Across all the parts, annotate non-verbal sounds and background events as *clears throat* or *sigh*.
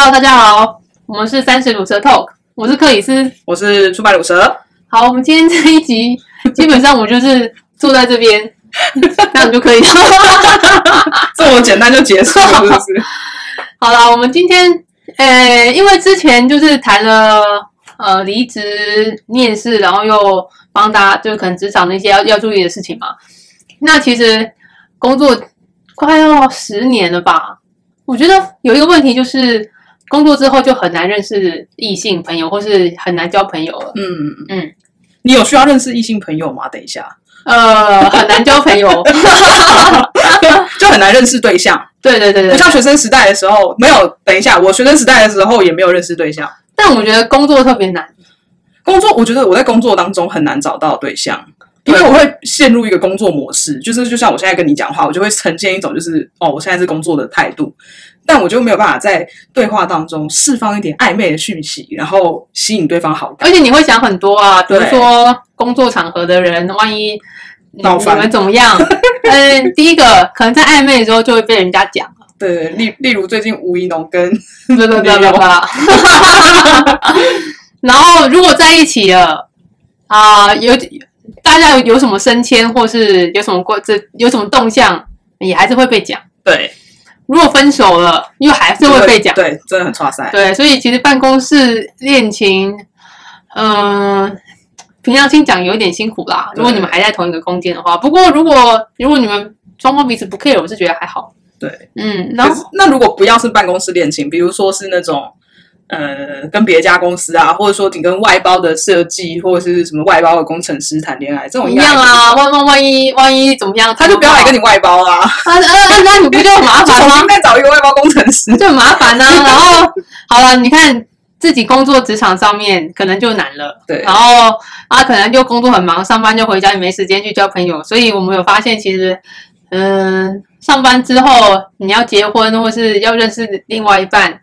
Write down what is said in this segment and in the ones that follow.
Hello，大家好，我们是三十乳蛇 Talk，我是克里斯。我是出卖乳蛇，好，我们今天这一集基本上我就是坐在这边，*laughs* 这样就可以了。*laughs* 这么简单就结束了，是不是？*laughs* 好了，我们今天，呃，因为之前就是谈了呃离职面试，然后又帮大家就是可能职场的一些要要注意的事情嘛。那其实工作快要十年了吧，我觉得有一个问题就是工作之后就很难认识异性朋友，或是很难交朋友了。嗯，嗯，你有需要认识异性朋友吗？等一下，呃，很难交朋友。*laughs* 就很难认识对象，对对对对，不像学生时代的时候，没有。等一下，我学生时代的时候也没有认识对象。但我觉得工作特别难。工作，我觉得我在工作当中很难找到对象，因为我会陷入一个工作模式，就是就像我现在跟你讲话，我就会呈现一种就是哦，我现在是工作的态度，但我就没有办法在对话当中释放一点暧昧的讯息，然后吸引对方好感。而且你会想很多啊，比如对说工作场合的人，万一你闹翻你们怎么样？*laughs* 嗯，第一个可能在暧昧的时候就会被人家讲，对，例例如最近吴怡农跟不不不不不。*laughs* 然后如果在一起了啊、有大家有有什么升迁，或是有什么过这有什么动向，也还是会被讲。对，如果分手了，又还是会被讲。对，真的很差塞。对，所以其实办公室恋情，嗯、平常心讲有一点辛苦啦。如果你们还在同一个空间的话，不过如果如果你们双方彼此不 care，我是觉得还好。对，嗯，然后那如果不要是办公室恋情，比如说是那种呃跟别家公司啊，或者说你跟外包的设计或者是什么外包的工程师谈恋爱，这种一样啊，万万万一万一怎么样，他就不要来跟你你外包啦，啊啊啊，那你不就很麻就烦吗？*laughs* 再找一个外包工程师。就很麻烦呐、然后好了，你看自己工作职场上面可能就难了，对然后啊，可能就工作很忙，上班就回家，也没时间去交朋友，所以我们有发现，其实嗯、上班之后你要结婚或是要认识另外一半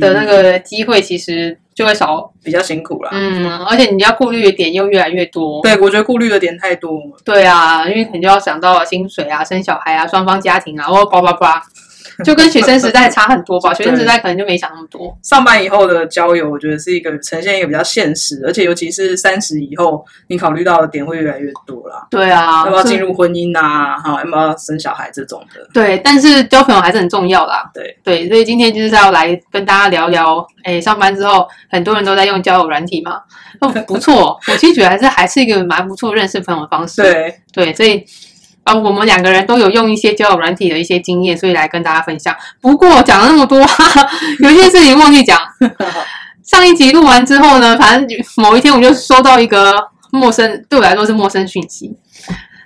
的那嗯个机会，其实就会少，比较辛苦啦。嗯，而且你要顾虑的点又越来越多，对，我觉得顾虑的点太多。对啊，因为可能就要想到薪水啊、生小孩啊、双方家庭啊，或叭叭叭，*laughs* 就跟学生时代差很多吧。*laughs* 学生时代可能就没想那么多。上班以后的交友，我觉得是一个呈现一个比较现实，而且尤其是三十以后，你考虑到的点会越来越多啦。对啊，要不要进入婚姻啊？哈，要不要生小孩这种的？对，但是交朋友还是很重要啦。对对，所以今天就是要来跟大家聊聊，哎，上班之后很多人都在用交友软体嘛，哦，不错，我其实觉得还是还是一个蛮不错认识朋友的方式。对，对，所以啊，我们两个人都有用一些交友软体的一些经验，所以来跟大家分享。不过讲了那么多，哈 *laughs* 哈有一件事情忘记讲。*laughs* 上一集录完之后呢，反正某一天我就收到一个陌生，对我来说是陌生讯息，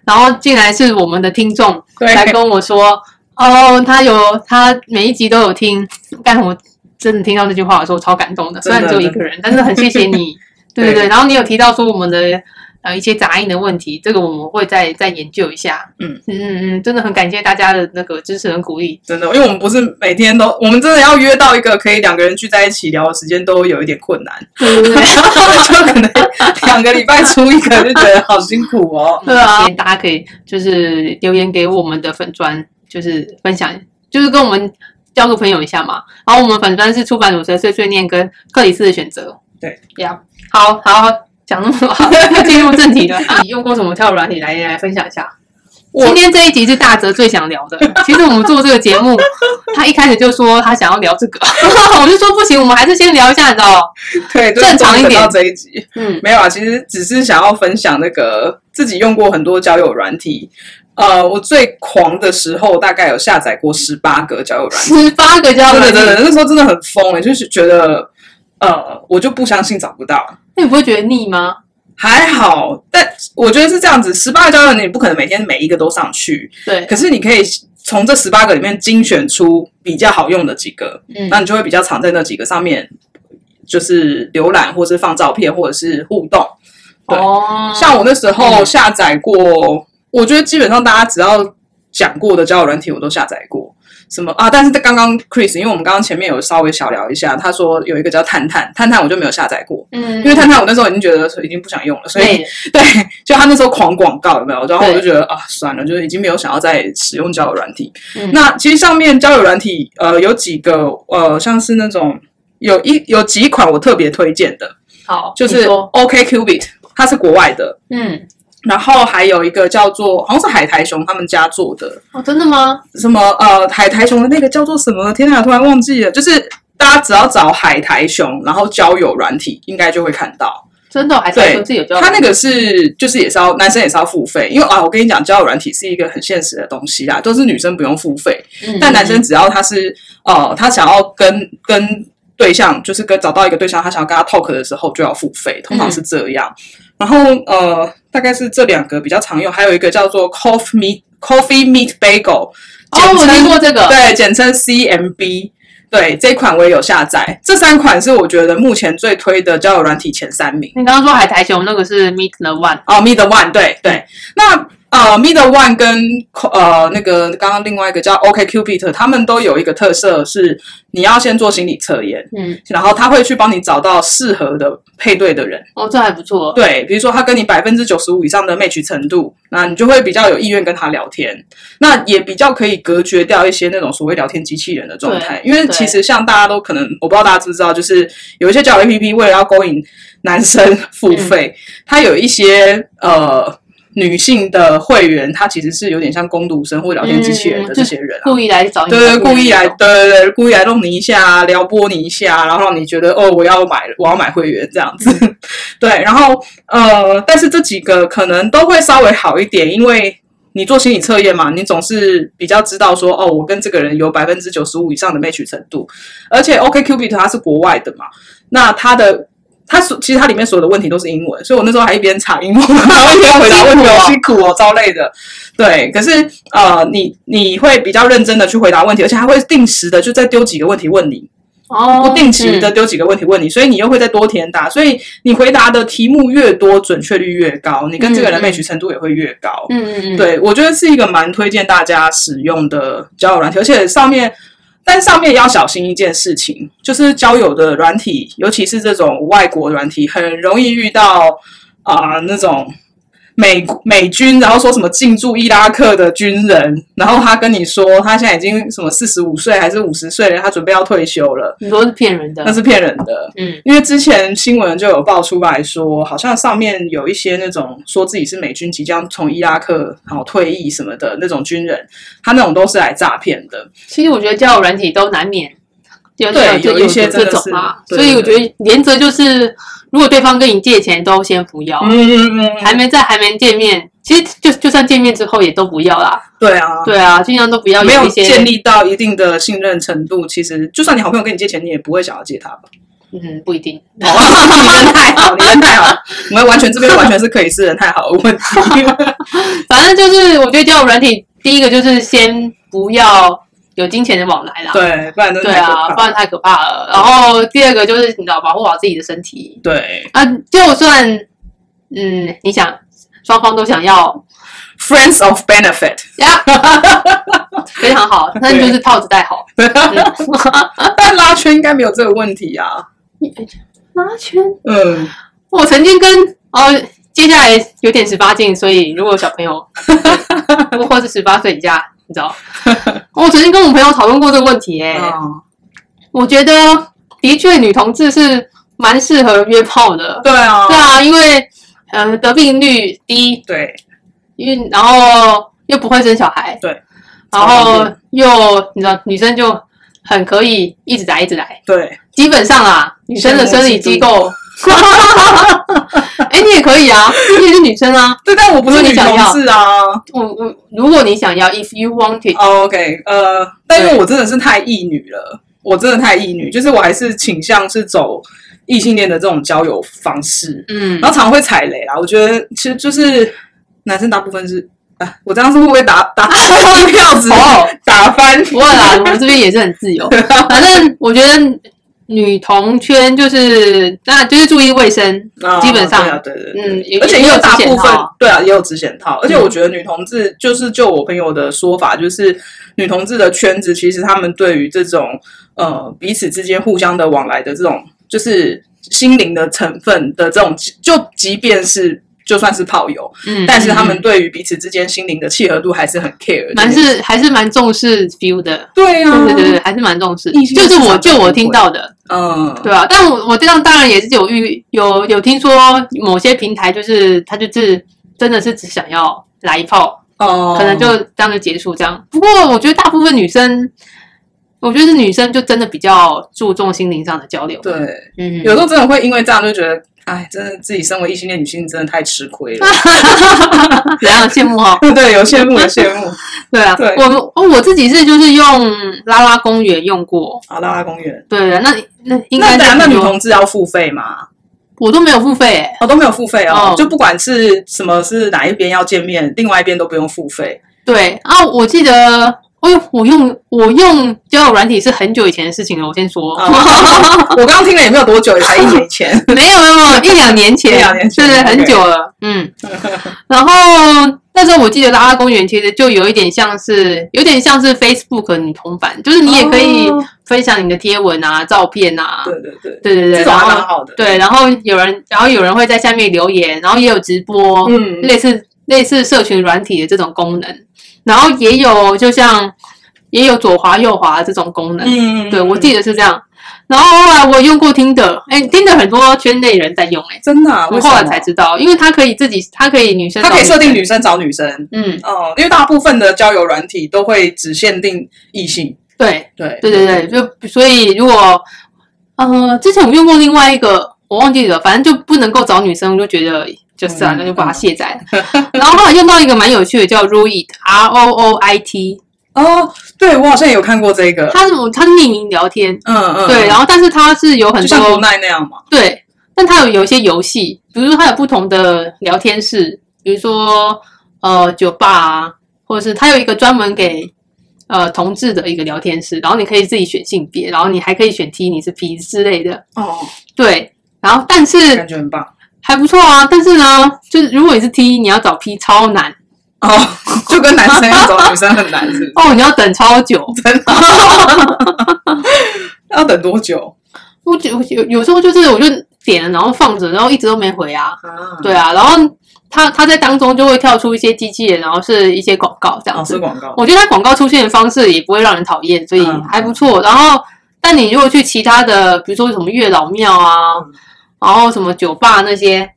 然后竟然是我们的听众来跟我说，哦，他有他每一集都有听，但我真的听到这句话的时候超感动的，虽然只有一个人，但是很谢谢你，对 *laughs* 对对。对然后你有提到说我们的呃一些杂音的问题，这个我们会再再研究一下。嗯嗯嗯嗯，真的很感谢大家的那个支持和鼓励。真的，因为我们不是每天都，我们真的要约到一个可以两个人聚在一起聊的时间，都有一点困难，*laughs* 对对对。*laughs* 就可能两个礼拜出一个，就觉得好辛苦哦。*laughs* 对啊，大家可以就是留言给我们的粉砖，就是分享，就是跟我们交个朋友一下嘛。然后我们粉砖是出版乳蛇碎碎念跟克里斯的选择。对呀好好讲那么多，要进入正题了。*laughs* 你用过什么跳舞软体来来分享一下？我今天这一集是大泽最想聊的。*laughs* 其实我们做这个节目，他一开始就说他想要聊这个，*laughs* 我就说不行，我们还是先聊一下，你知道？对，正常一点到这一集嗯，没有啊，其实只是想要分享那个自己用过很多交友软体。呃，我最狂的时候大概有下载过十八个交友软体，十八个交友软体，真的真的，那时候真的很疯诶，就是觉得呃，我就不相信找不到。那你不会觉得腻吗？还好，但我觉得是这样子，十八个交友软体你不可能每天每一个都上去，对，可是你可以从这十八个里面精选出比较好用的几个，嗯。那你就会比较常在那几个上面，就是浏览或是放照片或者是互动。对。哦，像我那时候嗯下载过，我觉得基本上大家只要讲过的交友软体我都下载过，什么啊？但是刚刚 Chris，因为我们刚刚前面有稍微小聊一下，他说有一个叫探探，探探我就没有下载过，嗯，因为探探我那时候已经觉得已经不想用了，所以对，*laughs* 就他那时候狂广告有没有？然后我就觉得啊，算了，就是已经没有想要再使用交友软体。嗯那其实上面交友软体呃有几个呃像是那种有一有几款我特别推荐的，好，就是 OK Cubit，它是国外的，嗯，然后还有一个叫做好像是海苔熊他们家做的，哦，真的吗？什么呃海苔熊的那个叫做什么？天哪，突然忘记了，就是。大家只要找海苔熊，然后交友软体，应该就会看到。真的哦还是对说自己有交友他那个是就是也是要男生也是要付费，因为啊，我跟你讲，交友软体是一个很现实的东西啦，都是女生不用付费，嗯但男生只要他是呃，他想要跟跟对象，就是跟找到一个对象，他想要跟他 talk 的时候就要付费，通常是这样。然后呃，大概是这两个比较常用，还有一个叫做 Coffee Meet Coffee Meet Bagel，哦，我听过这个，对，简称 CMB。对，这一款我也有下载。这三款是我觉得目前最推的交友软体前三名。你刚刚说海苔熊那个是 Meet the One，哦，Meet the One，对对。那呃 the One 跟呃那个刚刚另外一个叫 OK Cupid，他们都有一个特色是，你要先做心理测验，嗯，然后他会去帮你找到适合的配对的人。哦，这还不错，对，比如说他跟你百分之九十五以上的 match 程度，那你就会比较有意愿跟他聊天，那也比较可以隔绝掉一些那种所谓聊天机器人的状态。因为其实像大家都可能，我不知道大家知不知道，就是有一些交友 APP 为了要勾引男生付费，它有一些呃。女性的会员，她其实是有点像攻读生或聊天机器人的这些人、啊，故意来找你，对对，故意来，对对对，故意来弄你一下，撩拨你一下，然后让你觉得哦，我要买，我要买会员这样子。*laughs* 对，然后呃，但是这几个可能都会稍微好一点，因为你做心理测验嘛，你总是比较知道说哦，我跟这个人有百分之九十五以上的 match 程度，而且 OK Cupid 它是国外的嘛，那它的。它所其实它里面所有的问题都是英文，所以我那时候还一边查英文，*laughs* 然后一边回答问题，好辛苦哦，超累的。对，可是呃，你你会比较认真的去回答问题，而且还会定时的就再丢几个问题问你，哦，不定期的丢几个问题问你，所以你又会再多填答，所以你回答的题目越多，准确率越高，你跟这个人 match 程度也会越高。嗯嗯嗯，对，我觉得是一个蛮推荐大家使用的交友软体，而且上面。但上面要小心一件事情，就是交友的软体，尤其是这种外国软体，很容易遇到啊、那种美美军，然后说什么进驻伊拉克的军人，然后他跟你说他现在已经什么四十五岁还是五十岁了，他准备要退休了，你说是骗人的那，是骗人的。嗯，因为之前新闻就有爆出来说，好像上面有一些那种说自己是美军即将从伊拉克然后退役什么的那种军人，他那种都是来诈骗的。其实我觉得交友软体都难免有对就有一些这种嘛，所以我觉得原则就是，如果对方跟你借钱，都先不要，嗯嗯嗯，还没在还没见面，其实就就算见面之后也都不要啦。对啊，对啊，尽量都不要没有一些建立到一定的信任程度，其实就算你好朋友跟你借钱，你也不会想要借他吧？嗯，不一定。哦，你人太好，你人太好，我们完全这边完全是可以是人太好的问题。*laughs* 反正就是，我觉得交友软体第一个就是先不要有金钱的往来啦。对，不然都对啊，不然太可怕了。然后第二个就是你知道保护好自己的身体。对。啊，就算嗯你想双方都想要，friends of benefit，呀，*laughs* 非常好，那你就是套子戴好。*laughs* 嗯。但拉圈应该没有这个问题啊。拉圈，嗯，我曾经跟哦，接下来有点十八禁，所以如果有小朋友，对 *laughs* 或是十八岁以下，你知道，*laughs* 我曾经跟我朋友讨论过这个问题、欸，嗯。我觉得的确女同志是蛮适合约炮的，对啊，对啊，因为呃得病率低，对。因为然后又不会生小孩，对，然后又你知道女生就很可以一直来一直来，对，基本上啊，女生的生理机构，*laughs* 哎、你也可以啊，你也是女生啊。对，但我不是女如果你想要同志啊。我我，如果你想要，if you want it，哦 OK，呃，但因为我真的是太异女了，我真的太异女，就是我还是倾向是走异性恋的这种交友方式，嗯然后常常会踩雷啦。我觉得其实就是男生大部分是。啊，我这样是会不会打打票子哦 *laughs* 打翻？不会啦，我们这边也是很自由。*laughs* 反正我觉得女同圈就是那就是注意卫生，啊基本上。对啊，对对对，嗯，而且也也有大部分对啊，也有直显套，而且嗯。我觉得女同志就是就我朋友的说法，就是女同志的圈子，其实他们对于这种呃彼此之间互相的往来的这种，就是心灵的成分的这种，就即便是就算是炮友，嗯，但是他们嗯对于彼此之间心灵的契合度还是很 care 的。蛮是还是蛮重视 feel 的，对啊，对对对对，还是蛮重视。就是我就我听到的，嗯，对啊，但我我这样当然也是有遇有有听说某些平台就是他就是真的是只想要来一炮，哦，可能就这样就结束这样。不过我觉得大部分女生，我觉得是女生就真的比较注重心灵上的交流。对，嗯，有时候真的会因为这样就觉得，哎，真的自己身为异性恋女性真的太吃亏了。*laughs* 怎样羡慕哈？*laughs* 对，有羡慕，有羡慕。*laughs* 对啊，对我我我自己是就是用拉拉公园用过，啊，拉拉公园。对那那应那等下那女同志要付费吗？我都没有付费、欸，哦，都没有付费哦，哦就不管是什么是哪一边要见面，另外一边都不用付费。对啊，我记得。我用我用我用交友软体是很久以前的事情了，我先说，哦 *laughs* 我刚刚听了也没有多久，才一年前。*laughs* 没有没有没有一两年前，一两年前 *laughs* 对对，很久了，嗯。然后那时候我记得拉拉公园其实就有一点像是，有点像是 Facebook 女同版，就是你也可以哦分享你的贴文啊、照片啊，对对对，对对对，这种然后蛮好的。对，然后有人，然后有人会在下面留言，然后也有直播，嗯类似类似社群软体的这种功能，然后也有就像也有左滑右滑这种功能，嗯，对我记得是这样。然后后来我用过 Tinder，哎，Tinder 很多圈内人在用、哎，真的啊，我后来才知道，因为它可以自己，它可以女生，它可以设定，女生找女生。嗯，哦，因为大部分的交友软体都会只限定异性。对。对。对对对，就所以如果呃，之前我用过另外一个，我忘记了，反正就不能够找女生，我就觉得就算了，嗯就把它卸载了。*laughs* 然后后来用到一个蛮有趣的，叫 Roit，R O O I T，哦，对我好像有看过这个。它是它是匿名聊天，嗯嗯，对，然后但是它是有很就像国多奈那样嘛。对，但它有有一些游戏，比如说它有不同的聊天室，比如说呃酒吧啊，或者是它有一个专门给呃同志的一个聊天室，然后你可以自己选性别，然后你还可以选 T 你是 P 之类的，哦，对。然后但是感觉很棒。还不错啊，但是呢，就是如果你是 T，你要找 P 超难哦，*laughs* 就跟男生要找女生很难，是？*laughs* 哦，你要等超久。真的？*laughs* 要等多久？我有有有时候就是我就点了，然后放着，然后一直都没回啊。啊，对啊，然后它它在当中就会跳出一些机器人，然后是一些广告这样哦，子。是广告。我觉得它广告出现的方式也不会让人讨厌，所以嗯还不错。然后，但你如果去其他的，比如说什么月老庙啊，嗯然后什么酒吧那些，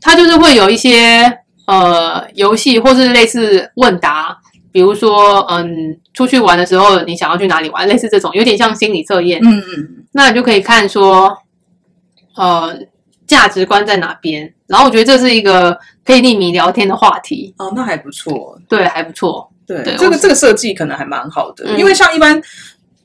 它就是会有一些呃游戏或是类似问答，比如说嗯出去玩的时候你想要去哪里玩，类似这种有点像心理测验。嗯嗯，那你就可以看说，呃，价值观在哪边。然后我觉得这是一个可以匿名聊天的话题，哦，那还不错。对，还不错。对，对这个这个设计可能还蛮好的，嗯因为像一般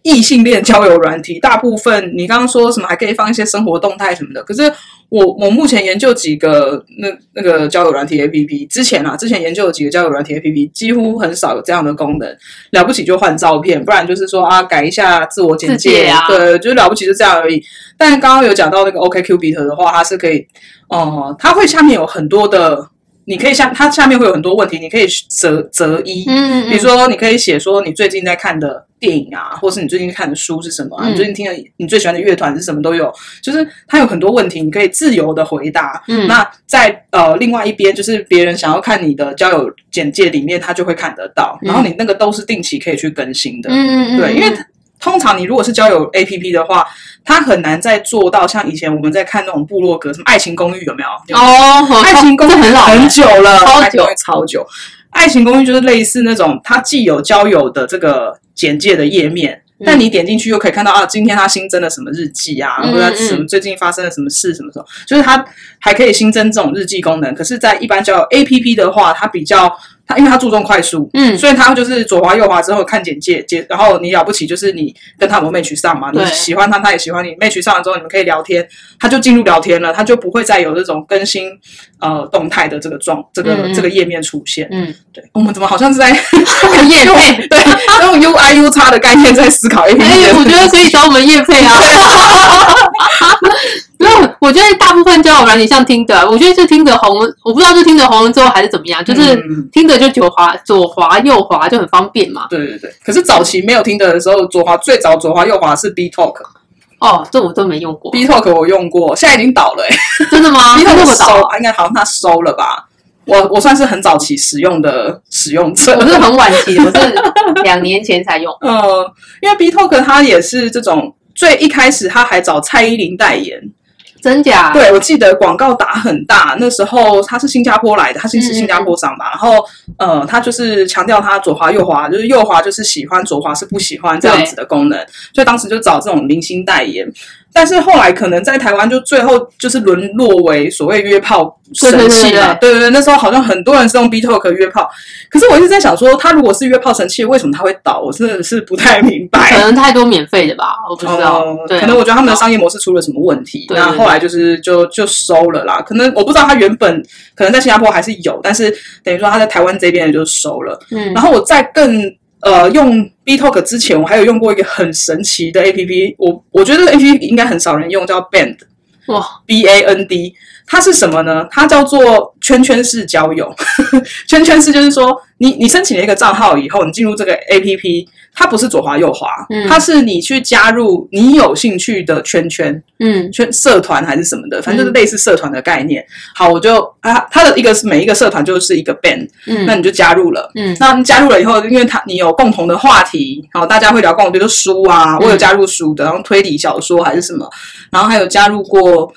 异性恋交友软体，大部分你刚刚说什么还可以放一些生活动态什么的，可是我我目前研究几个那那个交友软体 A P P，之前啊，之前研究了几个交友软体 A P P，几乎很少有这样的功能，了不起就换照片，不然就是说啊改一下自我简介介，啊对，就是了不起就这样而已。但刚刚有讲到那个 OK Cupid 的话，它是可以，哦、它会下面有很多的。你可以下它下面会有很多问题，你可以择择一，嗯，比如说，你可以写说你最近在看的电影啊，或是你最近看的书是什么、啊，嗯你最近听的你最喜欢的乐团是什么都有。就是它有很多问题，你可以自由的回答。嗯，那在呃另外一边，就是别人想要看你的交友简介里面，他就会看得到。嗯然后你那个都是定期可以去更新的。嗯嗯嗯，对，因为嗯通常你如果是交友 A P P 的话，它很难再做到像以前我们在看那种部落格，什么爱情公寓有没有？哦，*laughs* 爱情公寓很 *laughs* 老很久了，超久超久。爱情公寓就是类似那种，它既有交友的这个简介的页面，嗯但你点进去又可以看到啊，今天他新增了什么日记啊，嗯或者什么最近发生了什么事，什么时候，就是它还可以新增这种日记功能。可是，在一般交友 A P P 的话，它比较他因为他注重快速，嗯，所以他就是左滑右滑之后看简介，简然后你了不起就是你跟他有 match 上嘛，你对喜欢他，他也喜欢你，match 上了之后你们可以聊天，他就进入聊天了，他就不会再有这种更新呃动态的这个状这个、这个页面出现。嗯，对，我们怎么好像是在 *laughs* 业用配。*laughs* 对用 U I U 叉的概念在思考 A P 哎 P 我觉得可以找我们叶配啊。*laughs* 没有，我觉得大部分交友软件像听的，我觉得是听的红，我不知道是听的红了之后还是怎么样，就是嗯听的就左滑左滑右滑就很方便嘛。对对对，可是早期没有听的时候，左滑最早左滑右滑是 B Talk，B 哦，这我都没用过，B Talk 我用过，现在已经倒了、欸，真的吗？B Talk 收么早，啊，应该好像他收了吧。我我算是很早期使用的使用者，*laughs* 我是很晚期的，我是两年前才用。*laughs* 呃，因为 B Talk 它也是这种最一开始他还找蔡依林代言，真假？对，我记得广告打很大，那时候他是新加坡来的，他是是新加坡商吧，然后呃，他就是强调他左滑右滑，就是右滑就是喜欢，左滑是不喜欢这样子的功能，所以当时就找这种明星代言。但是后来可能在台湾就最后就是沦落为所谓约炮神器嘛，对对对，那时候好像很多人是用 B Talk 约炮，可是我一直在想说，他如果是约炮神器，为什么他会倒？我真的是不太明白。*laughs* 可能太多免费的吧，我不知道。可能我觉得他们的商业模式出了什么问题，对对那后来就是就就收了啦。可能我不知道他原本可能在新加坡还是有，但是等于说他在台湾这边就收了。嗯然后我在更呃用 B Talk 之前，我还有用过一个很神奇的 A P P，我我觉得 A P P 应该很少人用，叫 Band 哇，B A N D。它是什么呢？它叫做圈圈式交友。*laughs* 圈圈式就是说，你你申请了一个账号以后，你进入这个 A P P，它不是左滑右滑，嗯它是你去加入你有兴趣的圈圈、嗯圈社团还是什么的，反正就是类似社团的概念。好，我就啊，它的一个是每一个社团就是一个 band，嗯、那嗯你就加入了。嗯那加入了以后，因为它你有共同的话题，好，大家会聊共同，比如说书啊，我有加入书的，然后推理小说还是什么，然后还有加入过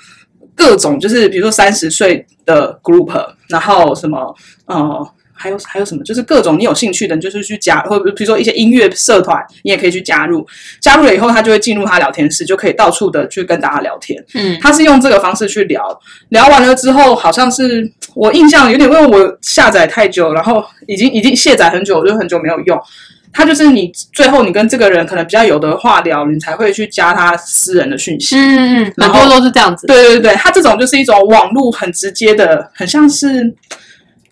各种，就是比如说三十岁的 group，然后什么呃。还有还有什么？就是各种你有兴趣的，你就是去加，或者比如说一些音乐社团，你也可以去加入。加入了以后，他就会进入他聊天室，就可以到处的去跟大家聊天。嗯他是用这个方式去聊，聊完了之后，好像是我印象有点，因为我下载太久，然后已经已经卸载很久，我就很久没有用。他就是你最后你跟这个人可能比较有的话聊，你才会去加他私人的讯息。嗯嗯，然后很多都是这样子。对对对，他这种就是一种网络很直接的，很像是。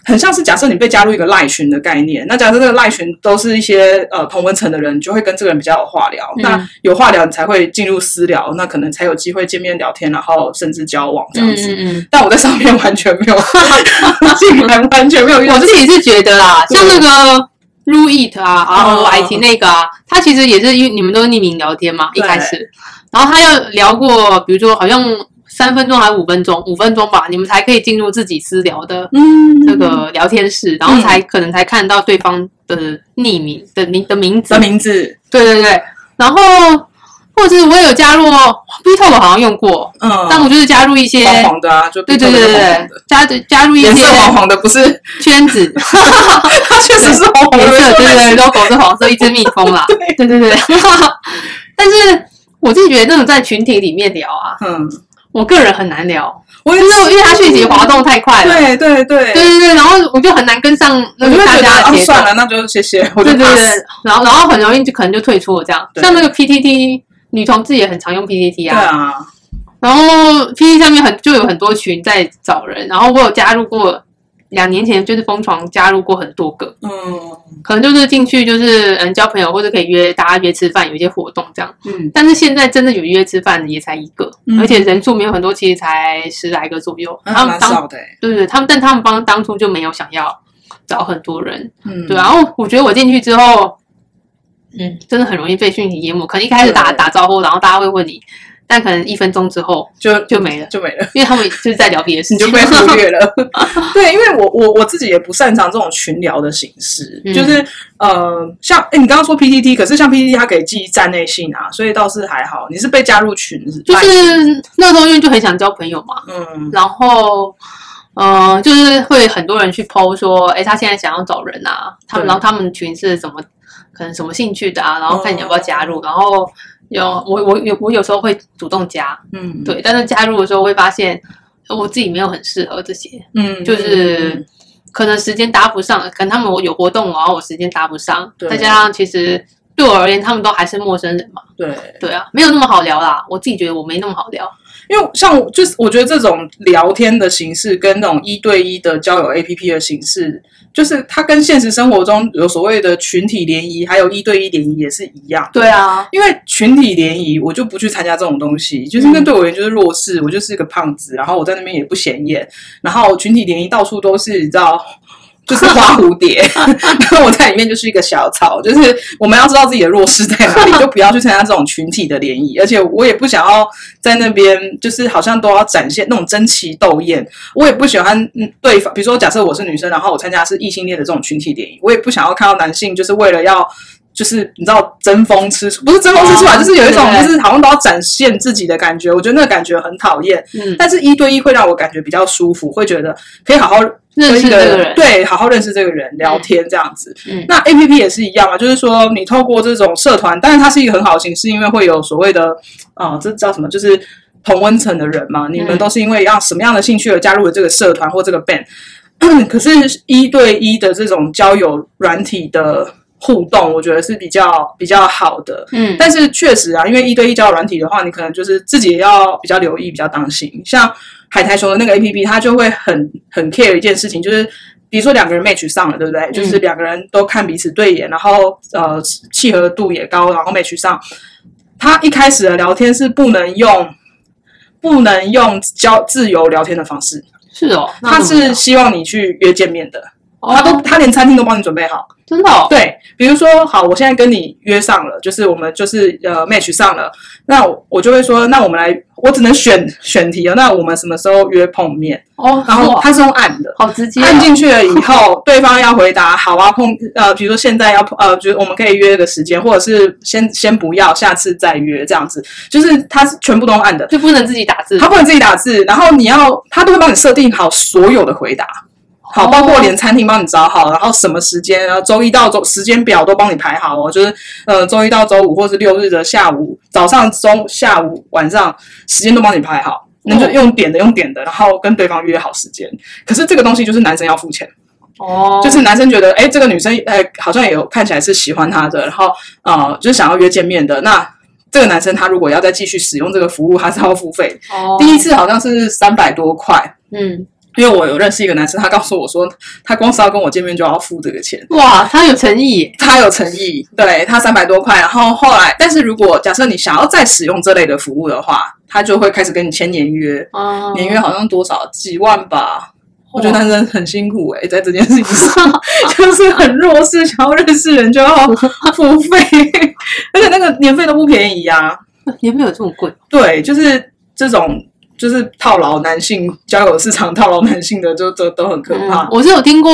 很像是假设你被加入一个赖群的概念，那假设这个赖群都是一些呃同文层的人，你就会跟这个人比较有话聊。嗯。那有话聊，你才会进入私聊，那可能才有机会见面聊天，然后甚至交往这样嗯子。嗯嗯，但我在上面完全没有，竟然完全没有遇到我自己是觉得啦，像那个 Ru It 啊然后 I T 嗯那个啊，他其实也是因为你们都是匿名聊天嘛，一开始，然后他要聊过，比如说好像三分钟还是五分钟，五分钟吧，你们才可以进入自己私聊的嗯。这个聊天室，然后才可能才看到对方的匿名的名的名字。的，名字，对对对，然后或者是我有加入 B Talk 好像用过，嗯，但我就是加入一些。黄黄的啊，就对对对对加加入一些黄黄的，不是，圈子，它确实是黄黄的，对对对，logo 是黄色，*laughs* 一只蜜蜂啦，对对对。*laughs* 但是我自己觉得那种在群体里面聊啊，嗯，我个人很难聊，我也就是因为他讯息滑动太快了，对对对。对对对，然后我就很难跟上那个大家的节奏。算。了，那就谢谢，*laughs* 对对对，然后然后很容易就可能就退出了这样，像那个 PTT 女同志也很常用 PTT 对啊，啊，然后 PTT 上面很就有很多群在找人，然后我有加入过，两年前就是疯狂加入过很多个，嗯可能就是进去就是嗯交朋友或者可以约大家约吃饭，有一些活动这样。嗯但是现在真的有约吃饭的也才一个，嗯而且人数没有很多，其实才十来个左右。那他们当对对，他们但他们帮当初就没有想要找很多人，嗯，对。然后我觉得我进去之后，嗯，真的很容易被讯息淹没。可能一开始打打招呼，然后大家会问你，但可能一分钟之后就就没了，就没了。*laughs* 因为他们就是在聊别的事情。你就被忽略了。*laughs* *laughs* 对，因为我我我自己也不擅长这种群聊的形式，嗯就是呃，像哎，你刚刚说 PTT，可是像 PTT 它可以寄站内信啊，所以倒是还好。你是被加入群，就是那时候因为就很想交朋友嘛，嗯然后，呃，就是会很多人去 PO 说，哎，他现在想要找人啊，他们然后他们群是怎么，可能什么兴趣的啊，然后看你要不要加入，然后有我我有我有时候会主动加，嗯，对，但是加入的时候会发现我自己没有很适合这些，嗯，就是可能时间搭不上，可能他们有活动，然后我时间搭不上，对再加上其实对我而言，他们都还是陌生人嘛，对，对啊，没有那么好聊啦。我自己觉得我没那么好聊。因为像就是我觉得这种聊天的形式跟那种一对一的交友 A P P 的形式，就是它跟现实生活中有所谓的群体联谊，还有一对一联谊也是一样。对啊，因为群体联谊，我就不去参加这种东西，就是因为对我而言就是弱势，我就是一个胖子，然后我在那边也不显眼，然后群体联谊到处都是，你知道。就是花蝴蝶，*laughs* 然后我在里面就是一个小草，就是我们要知道自己的弱势在哪里，*laughs* 就不要去参加这种群体的联谊，而且我也不想要在那边就是好像都要展现那种争奇斗艳，我也不喜欢嗯对方，比如说假设我是女生，然后我参加是异性恋的这种群体联谊，我也不想要看到男性就是为了要。就是你知道争风吃醋，不是争风吃醋啊，哦就是有一种就是好像都要展现自己的感觉，我觉得那个感觉很讨厌。嗯，但是一对一会让我感觉比较舒服，会觉得可以好好认识这个人，对，好好认识这个人，聊天这样子。嗯那 A P P 也是一样嘛，就是说你透过这种社团，当然它是一个很好的形式，因为会有所谓的啊、这叫什么，就是同温层的人嘛，你们嗯都是因为让什么样的兴趣而加入了这个社团或这个 band。*clears throat* 可是，一对一的这种交友软体的互动，我觉得是比较比较好的。嗯，但是确实啊，因为一对一交友软体的话，你可能就是自己也要比较留意、比较当心。像海苔熊的那个 A P P，它就会很很 care 一件事情，就是比如说两个人 match 上了，对不对？就是两个人都看彼此对眼，然后呃契合度也高，然后 match 上。他一开始的聊天是不能用不能用交自由聊天的方式，是哦，他是希望你去约见面的，哦他都他连餐厅都帮你准备好。真的哦，对，比如说，好，我现在跟你约上了，就是我们就是呃 match 上了，那我我就会说，那我们来，我只能选选题了，那我们什么时候约碰面？哦，然后他是用按的。好直接哦，按进去了以后，*laughs* 对方要回答好啊，碰呃，比如说现在要呃，就是我们可以约个时间，或者是先先不要，下次再约这样子，就是他是全部都用按的，就不能自己打字，他不能自己打字，然后你要他都会帮你设定好所有的回答，好，包括连餐厅帮你找好，然后什么时间，然后周一到周时间表都帮你排好哦，就是呃周一到周五或是六日的下午、早上、中、下午、晚上时间都帮你排好。那就用点的用点的，然后跟对方约好时间。可是这个东西就是男生要付钱，哦，就是男生觉得，哎，这个女生，哎，好像也有看起来是喜欢他的，然后呃，就是想要约见面的。那这个男生他如果要再继续使用这个服务，他是要付费。哦，第一次好像是三百多块，嗯，因为我有认识一个男生，他告诉我说，他光是要跟我见面就要付这个钱，哇，他有诚意，他有诚意，对他三百多块。然后后来，但是如果假设你想要再使用这类的服务的话，他就会开始跟你签年约，哦，年约好像多少几万吧。我觉得男生很辛苦诶、在这件事情上，*laughs* 就是很弱势，想要认识人就要付费，*laughs* 而且那个年费都不便宜呀、年费有这么贵？对，就是这种就是套牢男性交友市场套牢男性的，就都都很可怕。嗯我是有听过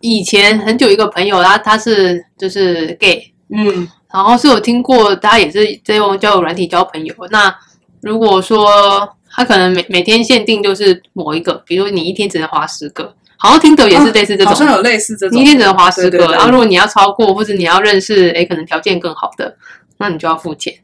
以前很久一个朋友，他他是就是 gay，嗯然后是有听过他也是在用交友软体交朋友。那如果说他可能每每天限定就是某一个，比如你一天只能划十个，好像听的也是类似这种，好像有类似这种，你一天只能划十个，然后如果你要超过或者你要认识，诶，可能条件更好的，那你就要付钱。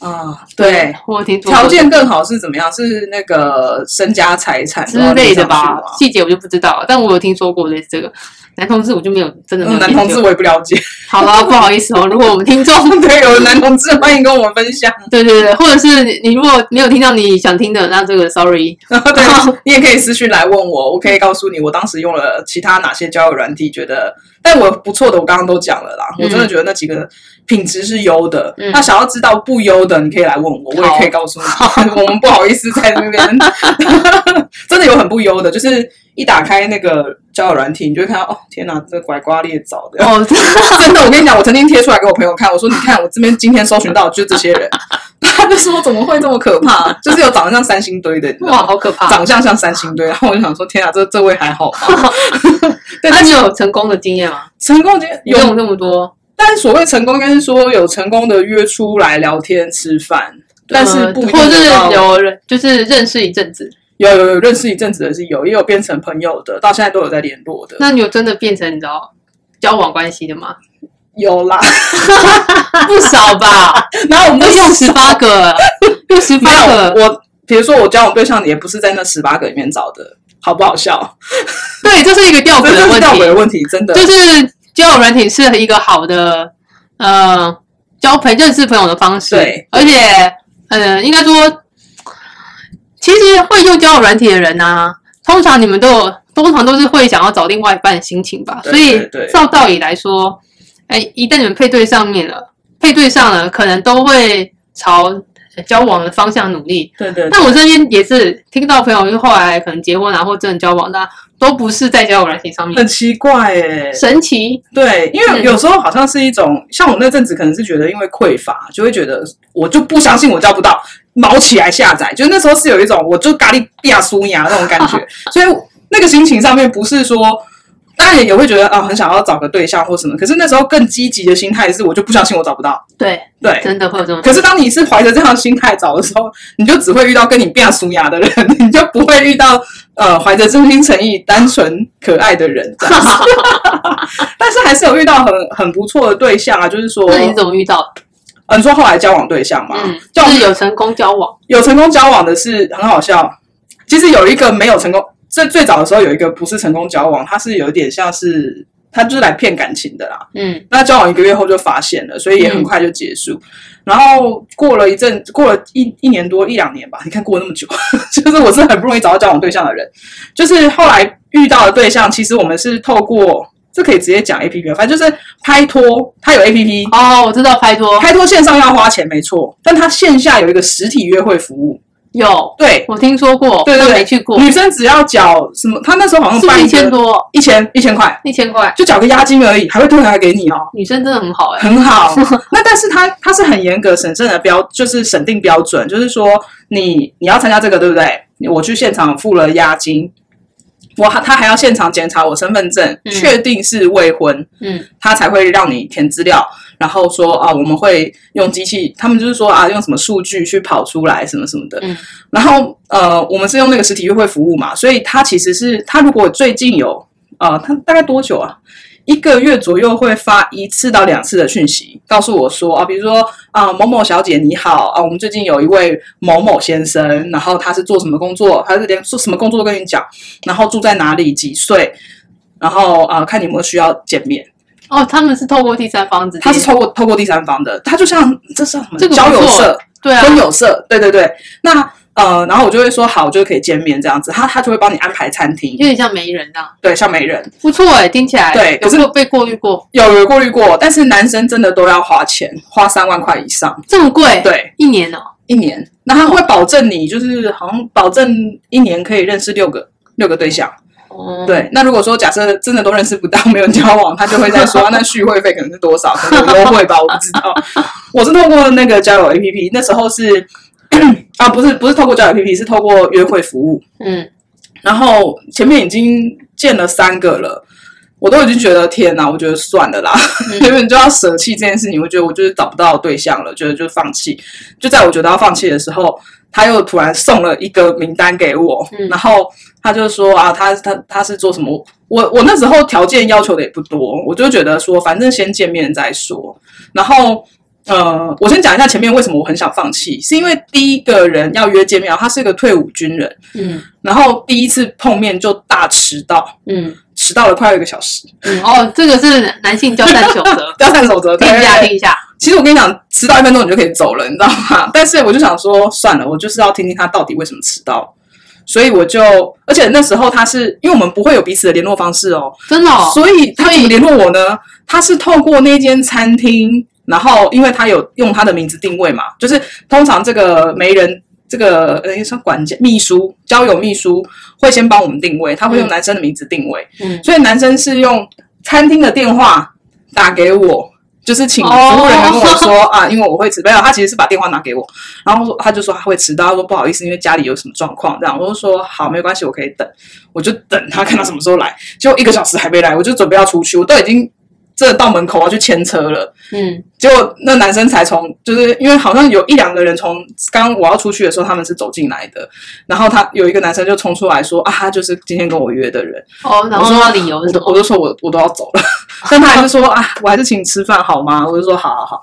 啊，对。我有听说条件更好是怎么样？是那个身家财产之类的吧细节我就不知道，但我有听说过类似这个。男同志我就没有真的没有嗯男同志我也不了解，*laughs* 好了，不好意思哦，如果我们听众 *laughs* 对，有男同志欢迎跟我们分享。*laughs* 对对对，或者是你你如果没有听到你想听的，那这个 sorry，对，你也可以私讯来问我，我可以告诉你我当时用了其他哪些交友软体，觉得但我不错的，我刚刚都讲了啦。嗯我真的觉得那几个品质是优的。嗯那想要知道不优的，你可以来问我，我也可以告诉你。*laughs* 我们不好意思在那边 *laughs* *laughs* 真的有很不优的，就是一打开那个交友软体，你就会看到哦，天哪，这拐瓜裂枣的。哦，*laughs* 真的，我跟你讲，我曾经贴出来给我朋友看，我说你看我这边今天搜寻到就是这些人，*laughs* 他就说怎么会这么可怕？*laughs* 就是有长得像三星堆的，哇，好可怕！长相像三星堆，然后我就想说，天啊，这这位还好吗？对，那你有成功的经验吗？成功经你用有，那么多，但所谓成功，应该是说有成功的约出来聊天吃饭，但是不一定呃或者是有人就是认识一阵子，有有有认识一阵子的是有，也有变成朋友的，到现在都有在联络的，那你有真的变成你知道交往关系的吗？有啦。*laughs* 不少吧，然后我们都用十八个，用十八个，我，比如说我交往对象也不是在那十八个里面找的，好不好笑？对，这是一个吊诡这是吊诡的问题，的问题，真的。就是交友软体是一个好的呃交朋认识朋友的方式，对而且呃应该说，其实会用交友软体的人呢、通常你们都有，通常都是会想要找另外一半的心情吧，对所以照道理来说，哎，一旦你们配对上面了，配对上了，可能都会朝交往的方向努力。对对但我身边也是听到朋友，就后来可能结婚啊，或真的交往的啊，都不是在交友软件上面，很奇怪哎。神奇。对，因为嗯有时候好像是一种，像我那阵子可能是觉得因为匮乏，就会觉得我就不相信我交不到，毛起来下载，就是那时候是有一种我就咖喱亚苏牙那种感觉，*laughs* 所以那个心情上面不是说。当然也也会觉得啊，很想要找个对象或什么，可是那时候更积极的心态是，我就不相信我找不到。对，对，真的会有这种。可是当你是怀着这样的心态找的时候，你就只会遇到跟你变俗牙的人，你就不会遇到呃怀着真心诚意、单纯可爱的人。*laughs* 但是还是有遇到很很不错的对象啊，就是说，那你是怎么遇到嗯？说后来交往对象嘛，嗯，就是有成功交往。有成功交往的是很好笑。其实有一个没有成功，最最早的时候有一个不是成功交往，他是有点像是他就是来骗感情的啦。嗯那交往一个月后就发现了，所以也很快就结束。然后过了一阵，过了一一年多一两年吧，你看过了那么久，*laughs* 就是我是很不容易找到交往对象的人。就是后来遇到的对象，其实我们是透过这可以直接讲 A P P，反正就是拍拖，它有 A P P，哦，我知道拍拖拍拖线上要花钱没错，但它线下有一个实体约会服务。有，对我听说过，对对对，但没去过，女生只要缴什么，她那时候好像是一办一千多？一千一千块，一千块，就缴个押金而已，还会退回来给你哦。女生真的很好哎。很好。*laughs* 那但是他他是很严格审慎的标，就是审定标准，就是说你你要参加这个，对不对？我去现场付了押金，我还他还要现场检查我身份证，嗯确定是未婚，嗯他才会让你填资料，然后说啊，我们会用机器，他们就是说啊，用什么数据去跑出来什么什么的。嗯然后呃，我们是用那个实体约会服务嘛，所以他其实是他如果最近有呃，他大概多久啊？一个月左右会发一次到两次的讯息，告诉我说啊，比如说啊某某小姐你好啊，我们最近有一位某某先生，然后他是做什么工作，他是连做什么工作都跟你讲，然后住在哪里，几岁，然后啊看你有没有需要见面。哦，他们是透过第三方直接，他是透过透过第三方的，他就像这是什么这个交友社、对啊，婚友社，对对对。那呃，然后我就会说好，就可以见面这样子，他他就会帮你安排餐厅，有点像媒人这样，对，像媒人。不错哎，听起来对可是没有被过滤过？有有过滤过，但是男生真的都要花钱，花三万块以上，这么贵？，对，一年哦，一年。那他会保证你，就是好像保证一年可以认识六个六个对象。哦，对，那如果说假设真的都认识不到，*laughs* 没有交往，他就会在说、啊那续会费可能是多少，可能有优惠吧，我不知道。*laughs* 我是透过那个交友 APP，那时候是 *clears throat* 啊，不是不是透过交友 APP，是透过约会服务。嗯，然后前面已经见了三个了，我都已经觉得天哪，我觉得算了啦，嗯原本就要舍弃这件事情，我觉得我就是找不到对象了，觉得就放弃。就在我觉得要放弃的时候，他又突然送了一个名单给我，嗯然后他就说啊，他他他是做什么？我我那时候条件要求的也不多，我就觉得说，反正先见面再说。然后呃，我先讲一下前面为什么我很想放弃，是因为第一个人要约见面，他是个退伍军人，嗯然后第一次碰面就大迟到，嗯迟到了快要一个小时，嗯，哦，这个是男性交战守则，*laughs* 交战守则。对听一下听一下，其实我跟你讲，迟到一分钟你就可以走了，你知道吗？但是我就想说，算了，我就是要听听他到底为什么迟到。所以我就，而且那时候他是因为我们不会有彼此的联络方式哦，真的哦，所以他怎么联络我呢？他是透过那间餐厅，然后因为他有用他的名字定位嘛，就是通常这个媒人。这个呃，像管家、秘书、交友秘书会先帮我们定位，他会用嗯男生的名字定位，嗯所以男生是用餐厅的电话打给我，就是请服务人员跟我说、啊，因为我会迟，没有，他其实是把电话拿给我，然后说他就说他会迟到，他说不好意思，因为家里有什么状况，这样。我就说好，没关系，我可以等，我就等他看他什么时候来，结果一个小时还没来，我就准备要出去，我都已经这到门口要去牵车了，嗯结果那男生才从，就是因为好像有一两个人从刚我要出去的时候，他们是走进来的，然后他有一个男生就冲出来说啊，他就是今天跟我约的人。哦，然后他理由我是什么？我就说我我都要走了，*laughs* 但他还是说啊，我还是请你吃饭好吗？我就说好好好。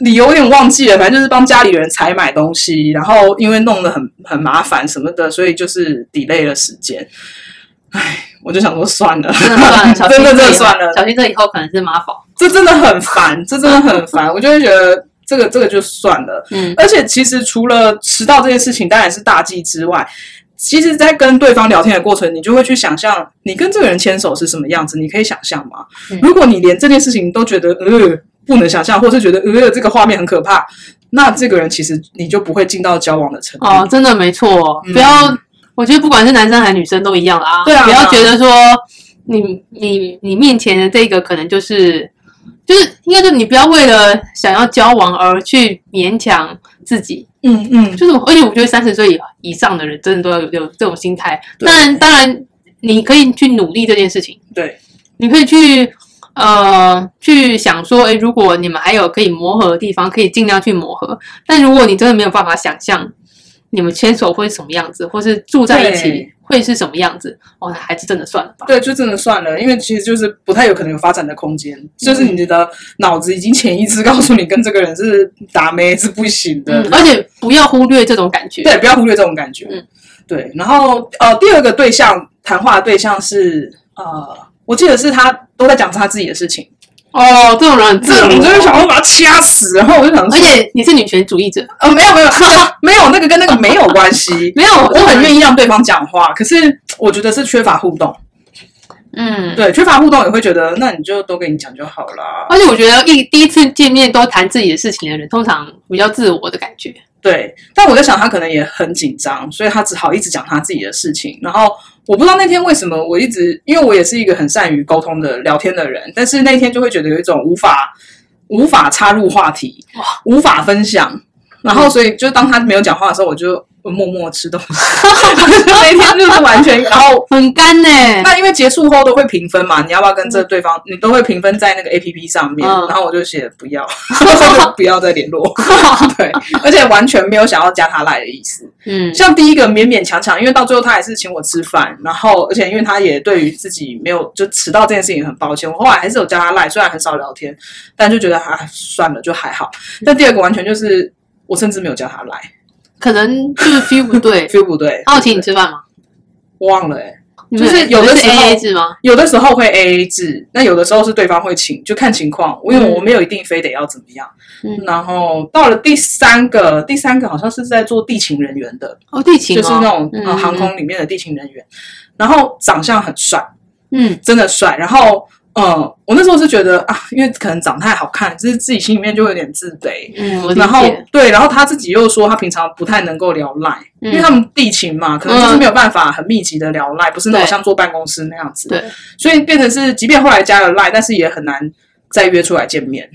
理由有点忘记了，反正就是帮家里人采买东西，然后因为弄得很很麻烦什么的，所以就是 delay 了时间。唉，我就想说算了，*laughs* 真的算了，*laughs* 真的算了，小心这以后可能是妈宝。这真的很烦，这真的很烦，我就会觉得这个这个就算了。嗯而且其实除了迟到这件事情当然是大忌之外，其实，在跟对方聊天的过程，你就会去想象你跟这个人牵手是什么样子，你可以想象吗？嗯如果你连这件事情都觉得呃不能想象，或是觉得呃这个画面很可怕，那这个人其实你就不会进到交往的程度。哦，真的没错，嗯不要，我觉得不管是男生还是女生都一样啦。对啊不要觉得说你你你面前的这个可能就是就是应该说你不要为了想要交往而去勉强自己。嗯嗯，就是我，而且我觉得三十岁以以上的人真的都要有有这种心态。对当然，当然你可以去努力这件事情，对你可以去呃去想说，诶，如果你们还有可以磨合的地方，可以尽量去磨合。但如果你真的没有办法想象你们牵手会是什么样子，或是住在一起会是什么样子，哦，那还是真的算了吧。对，就真的算了，因为其实就是不太有可能有发展的空间，就是嗯你的脑子已经潜意识告诉你跟这个人是打妹是不行的，嗯，而且不要忽略这种感觉。对，不要忽略这种感觉。嗯对。然后呃，第二个对象谈话的对象是呃，我记得是他都在讲他自己的事情，哦，这种人很自我这种我就想要把他掐死，然后我就想而，且你是女权主义者，呃，没有没有没有 *laughs* 那个跟那个没有关系。*laughs* 没有，我很愿意。意让对方讲话，可是我觉得是缺乏互动。嗯，对，缺乏互动也会觉得，那你就都跟你讲就好啦。而且我觉得一第一次见面都谈自己的事情的人，通常比较自我的感觉。对，但我在想，他可能也很紧张，所以他只好一直讲他自己的事情。然后我不知道那天为什么，我一直因为我也是一个很善于沟通的聊天的人，但是那天就会觉得有一种无法无法插入话题，无法分享。然后所以就当他没有讲话的时候，我就默默吃东西。*laughs* 那一天就是完全，然后很干呢、那因为结束后都会评分嘛，你要不要跟这对方，你都会评分在那个 A P P 上面，嗯然后我就写不要，*laughs* 就不要再联络。*laughs* 对，而且完全没有想要加他赖的意思。嗯，像第一个勉勉强强，因为到最后他还是请我吃饭，然后而且因为他也对于自己没有就迟到这件事情很抱歉，我后来还是有加他赖，虽然很少聊天，但就觉得啊算了就还好。但第二个完全就是我甚至没有叫他来可能就是 feel 不对。*laughs* feel 不对，他有请你吃饭吗？忘了哎、你们就是有的时候 A A 制吗？有的时候会 A A 制，那有的时候是对方会请，就看情况。因为嗯我没有一定非得要怎么样。嗯然后到了第三个，第三个好像是在做地勤人员的，哦，地勤、哦，就是那种、嗯呃航空里面的地勤人员，然后长相很帅，嗯真的帅。然后呃，我那时候是觉得啊，因为可能长太好看，就是自己心里面就会有点自卑。嗯，然后。对，然后他自己又说他平常不太能够聊赖，嗯因为他们地勤嘛，可能就是没有办法很密集的聊赖，不是那种像坐办公室那样子。对，所以变成是，即便后来加了 line，但是也很难再约出来见面。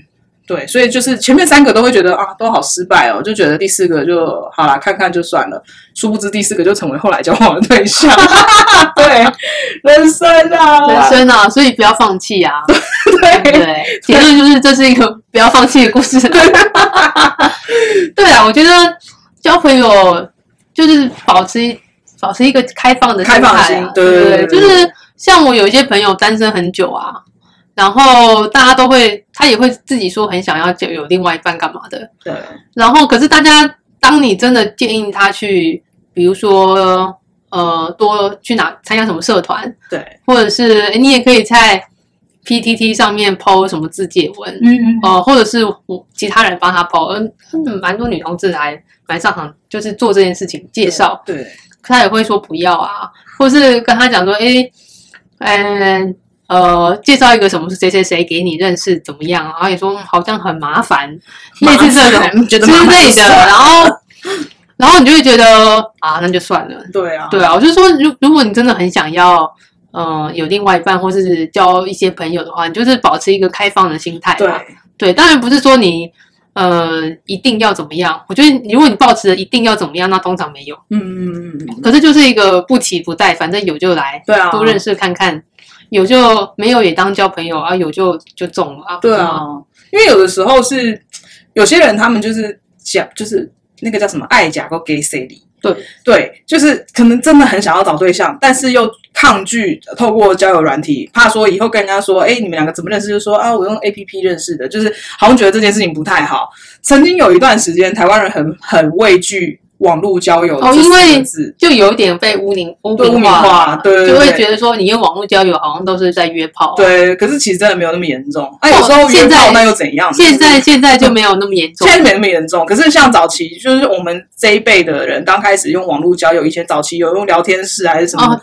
对，所以就是前面三个都会觉得啊，都好失败哦，就觉得第四个就好啦，看看就算了。殊不知第四个就成为后来交往的对象。*laughs* 对，人生啊，人生啊，所以不要放弃啊。对对，结论就是这是一个不要放弃的故事。*laughs* 对啊，我觉得交朋友就是保持保持一个开放的心对对对对对就是像我有一些朋友单身很久啊，然后大家都会，他也会自己说很想要就有另外一半干嘛的，对。然后可是大家当你真的建议他去，比如说呃多去哪参加什么社团，对，或者是诶你也可以在 PTT 上面 PO 什么自介文，嗯嗯呃，或者是我其他人帮他 PO，嗯，嗯蛮多女同志还蛮上场，就是做这件事情介绍，对。他也会说不要啊，或是跟他讲说，诶，嗯。呃，介绍一个什么谁谁谁给你认识怎么样？然后也说嗯好像很麻烦，类似这种 *laughs* 之类的，*laughs* 然后然后你就会觉得啊，那就算了，对啊，对啊，我就说，如如果你真的很想要，呃，有另外一半或是交一些朋友的话，你就是保持一个开放的心态对。对，当然不是说你呃一定要怎么样。我觉得如果你抱持着一定要怎么样，那通常没有。嗯嗯嗯嗯，可是就是一个不期不待，反正有就来，对啊，多认识看看，有就没有也当交朋友啊，有就就中了啊。对啊因为有的时候是有些人他们就是假，就是那个叫什么爱假或 gay C 里。对对，就是可能真的很想要找对象，但是又抗拒透过交友软体，怕说以后跟人家说，哎，你们两个怎么认识？就说啊，我用 A P P 认识的，就是好像觉得这件事情不太好。曾经有一段时间，台湾人很很畏惧。网络交友哦，因为就有一点被污名污名化，对，就会觉得说你用网络交友好像都是在约炮，对。可是其实真的没有那么严重。哎，有时候约炮那又怎样？现在现在就没有那么严重，现在没那么严重。可是像早期，就是我们这一辈的人刚开始用网络交友，以前早期有用聊天室还是什么，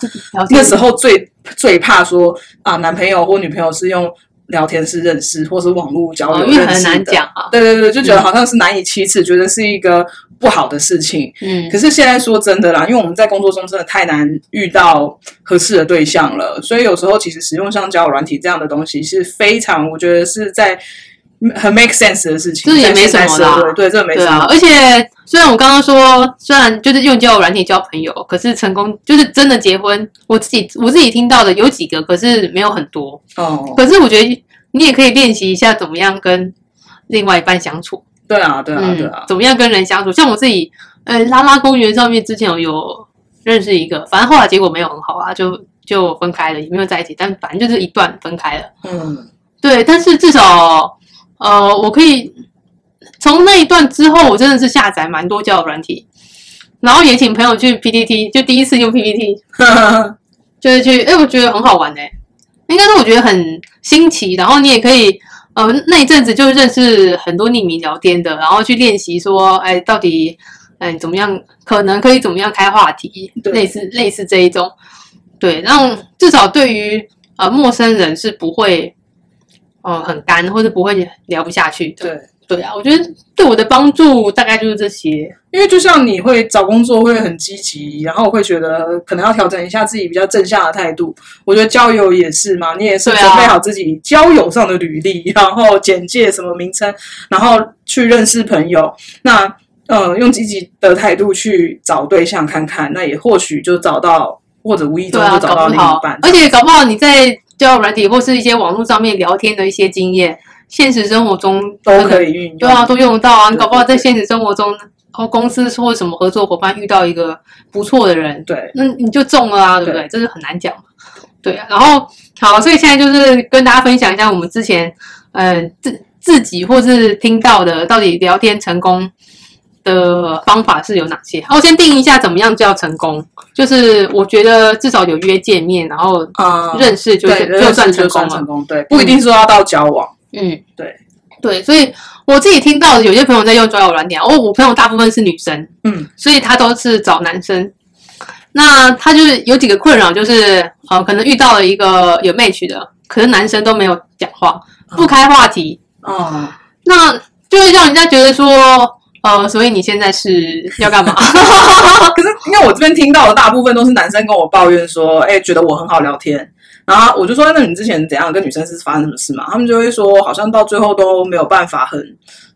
那时候最最怕说啊，男朋友或女朋友是用。聊天室认识，或是网络交友认识的，很难讲啊。对对对，就觉得好像是难以启齿，觉得是一个不好的事情。嗯，可是现在说真的啦，因为我们在工作中真的太难遇到合适的对象了，所以有时候其实使用像交友软体这样的东西是非常，我觉得是在很 make sense 的事情。这也没什么啦，对，这没什么。而且虽然我刚刚说，虽然就是用交友软体交朋友，可是成功就是真的结婚，我自己我自己听到的有几个，可是没有很多。哦，可是我觉得。你也可以练习一下怎么样跟另外一半相处。对啊，对啊，对啊。怎么样跟人相处？像我自己，呃，拉拉公园上面之前有有认识一个，反正后来结果没有很好啊，就就分开了，也没有在一起。但反正就是一段分开了。嗯，对。但是至少，呃，我可以从那一段之后，我真的是下载蛮多交友软体，然后也请朋友去 PPT，就第一次用 PPT，*laughs* 就是去，哎，我觉得很好玩哎。应该是我觉得很新奇，然后你也可以，呃，那一阵子就认识很多匿名聊天的，然后去练习说，哎，到底，哎，怎么样，可能可以怎么样开话题，类似类似这一种，对，让至少对于呃陌生人是不会，呃，很干或者不会聊不下去的，对。对啊，我觉得对我的帮助大概就是这些。因为就像你会找工作会很积极，然后会觉得可能要调整一下自己比较正向的态度。我觉得交友也是嘛，你也是准备好自己交友上的履历，然后简介什么名称，然后去认识朋友。那呃，用积极的态度去找对象看看，那也或许就找到，或者无意中就找到另一半。而且搞不好你在交友软体或是一些网络上面聊天的一些经验。现实生活中都可以运用，对啊，都用得到啊。你搞不好在现实生活中，哦，公司或什么合作伙伴遇到一个不错的人，对，那你就中了啊，对不对？这是很难讲对啊。然后好，所以现在就是跟大家分享一下我们之前，嗯，自自己或是听到的，到底聊天成功的方法是有哪些？我先定一下怎么样叫成功，就是我觉得至少有约见面，然后认识就是就算成功了，对，不一定说要到交往。嗯，对，对，所以我自己听到有些朋友在用交友软件，哦，我朋友大部分是女生，嗯，所以他都是找男生。那他就是有几个困扰，就是呃，可能遇到了一个有 match 的，可是男生都没有讲话，不开话题，哦，那就会让人家觉得说，呃，所以你现在是要干嘛？*laughs* 可是因为我这边听到的大部分都是男生跟我抱怨说，哎，觉得我很好聊天。然后我就说，那你之前怎样跟女生是发生什么事嘛？他们就会说，好像到最后都没有办法很，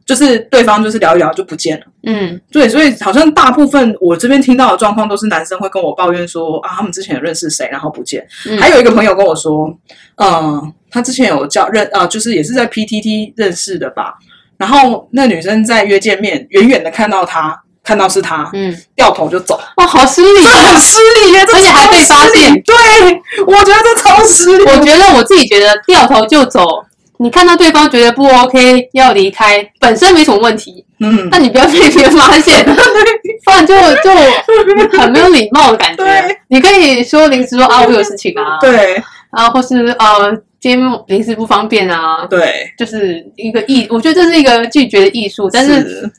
就是对方就是聊一聊就不见了。嗯，对，所以好像大部分我这边听到的状况都是男生会跟我抱怨说啊，他们之前有认识谁，然后不见。还有一个朋友跟我说，嗯，他之前有叫认啊，就是也是在 PTT 认识的吧。然后那女生在约见面，远远的看到他。看到是他，嗯，掉头就走，哇，好失礼，很失礼耶，而且还被发现，对，我觉得这超失礼。我觉得我自己觉得掉头就走，你看到对方觉得不 OK 要离开，本身没什么问题，嗯，但你不要被别人发现，*laughs* 不然就就很没有礼貌的感觉。你可以说临时说啊，我有事情啊，对，啊，或是呃，今天临时不方便啊，对，就是一个艺，我觉得这是一个拒绝的艺术，但是。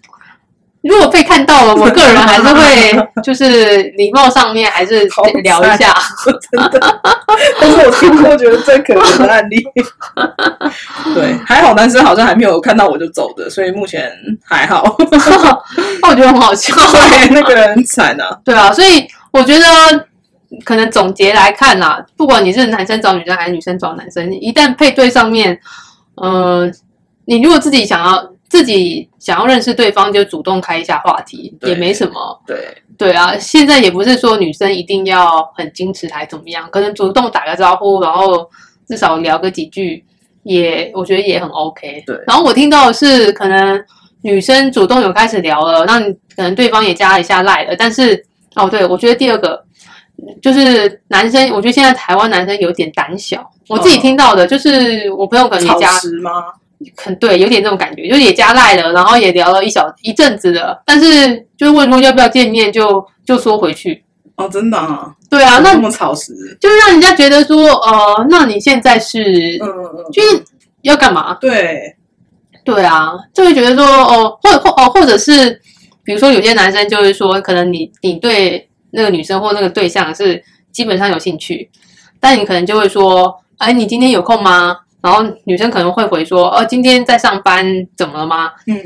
如果被看到了，我个人还是会，就是礼貌上面还是聊一下。真的，但是我听过觉得最可怜的案例。对，还好男生好像还没有看到我就走的，所以目前还好。*laughs* 那我觉得很好笑，*laughs* 对，那个人很惨啊。对啊，所以我觉得可能总结来看啦，不管你是男生找女生还是女生找男生，一旦配对上面，呃，你如果自己想要。自己想要认识对方，就主动开一下话题，也没什么。对对啊，现在也不是说女生一定要很矜持还怎么样，可能主动打个招呼，然后至少聊个几句，也我觉得也很 OK。对。然后我听到的是，可能女生主动有开始聊了，那可能对方也加了一下赖了，但是哦，对我觉得第二个就是男生，我觉得现在台湾男生有点胆小。我自己哦听到的，就是我朋友可能加？很对，有点这种感觉，就是也加赖了，然后也聊了一小一阵子了，但是就是问说要不要见面就，就说回去。哦，真的啊，对啊，那那么草食，就是让人家觉得说，呃，那你现在是、嗯嗯嗯，就是要干嘛？对，对啊，就会觉得说，哦，或或哦，或者是比如说有些男生就是说，可能你你对那个女生或那个对象是基本上有兴趣，但你可能就会说，哎，你今天有空吗？然后女生可能会回说，哦，今天在上班，怎么了吗？嗯，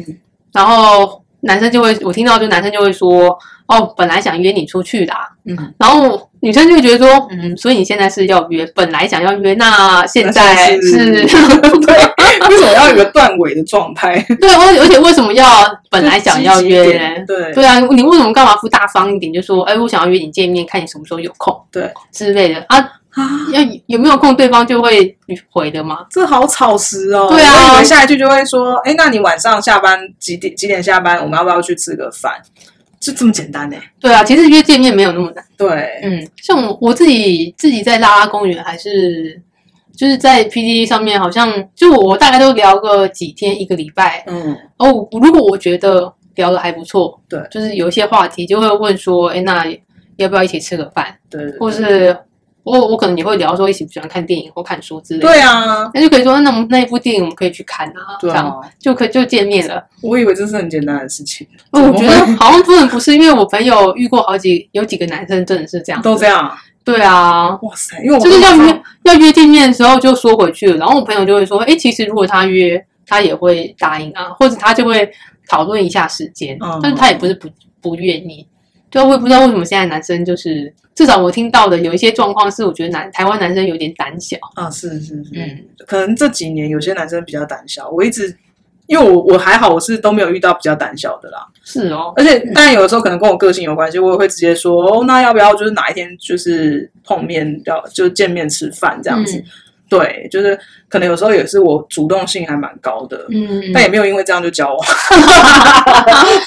然后男生就会，我听到就男生就会说，哦，本来想约你出去的啊、嗯，然后女生就会觉得说，嗯，所以你现在是要约，本来想要约，那现在是是 *laughs* *laughs* 对，为什么要有一个断尾的状态？对，而而且为什什么要本来想要约？对对啊，你为什么干嘛不大方一点？就说，哎，我想要约你见面，看你什么时候有空对之类的啊。啊，要有没有空，对方就会回的吗。这好草食哦。对啊我以为下一句就会说，哎，那你晚上下班几点？几点下班？我们要不要去吃个饭？就这么简单呢？对啊，其实约见面没有那么难。对，嗯，像我我自己自己在拉拉公园，还是就是在 P D 上面，好像就我大概都聊个几天一个礼拜。嗯，哦，如果我觉得聊的还不错，对就是有一些话题就会问说，哎，那要不要一起吃个饭？对对，或是我我可能也会聊说一起喜欢看电影或看书之类的。对啊，那就可以说，那我们那一部电影我们可以去看啊，对这样啊，就可以就见面了。我以为这是很简单的事情，哦我觉得好像不能不是，因为我朋友遇过好几有几个男生真的是这样，都这。样。对啊，哇塞，因为我就是要约要约见面的时候就说回去了，然后我朋友就会说，哎，其实如果他约，他也会答应啊，或者他就会讨论一下时间，嗯但是他也不是不不愿意。对啊，我也不知道为什么现在男生就是，至少我听到的有一些状况是，我觉得男台湾男生有点胆小。啊，是是是，嗯，可能这几年有些男生比较胆小，我一直。因为我我还好，我是都没有遇到比较胆小的啦。是哦，而且当然有的时候可能跟我个性有关系，我也会直接说哦，那要不要就是哪一天就是碰面要就见面吃饭这样子？嗯对，就是可能有时候也是我主动性还蛮高的，嗯，但也没有因为这样就交往。*laughs*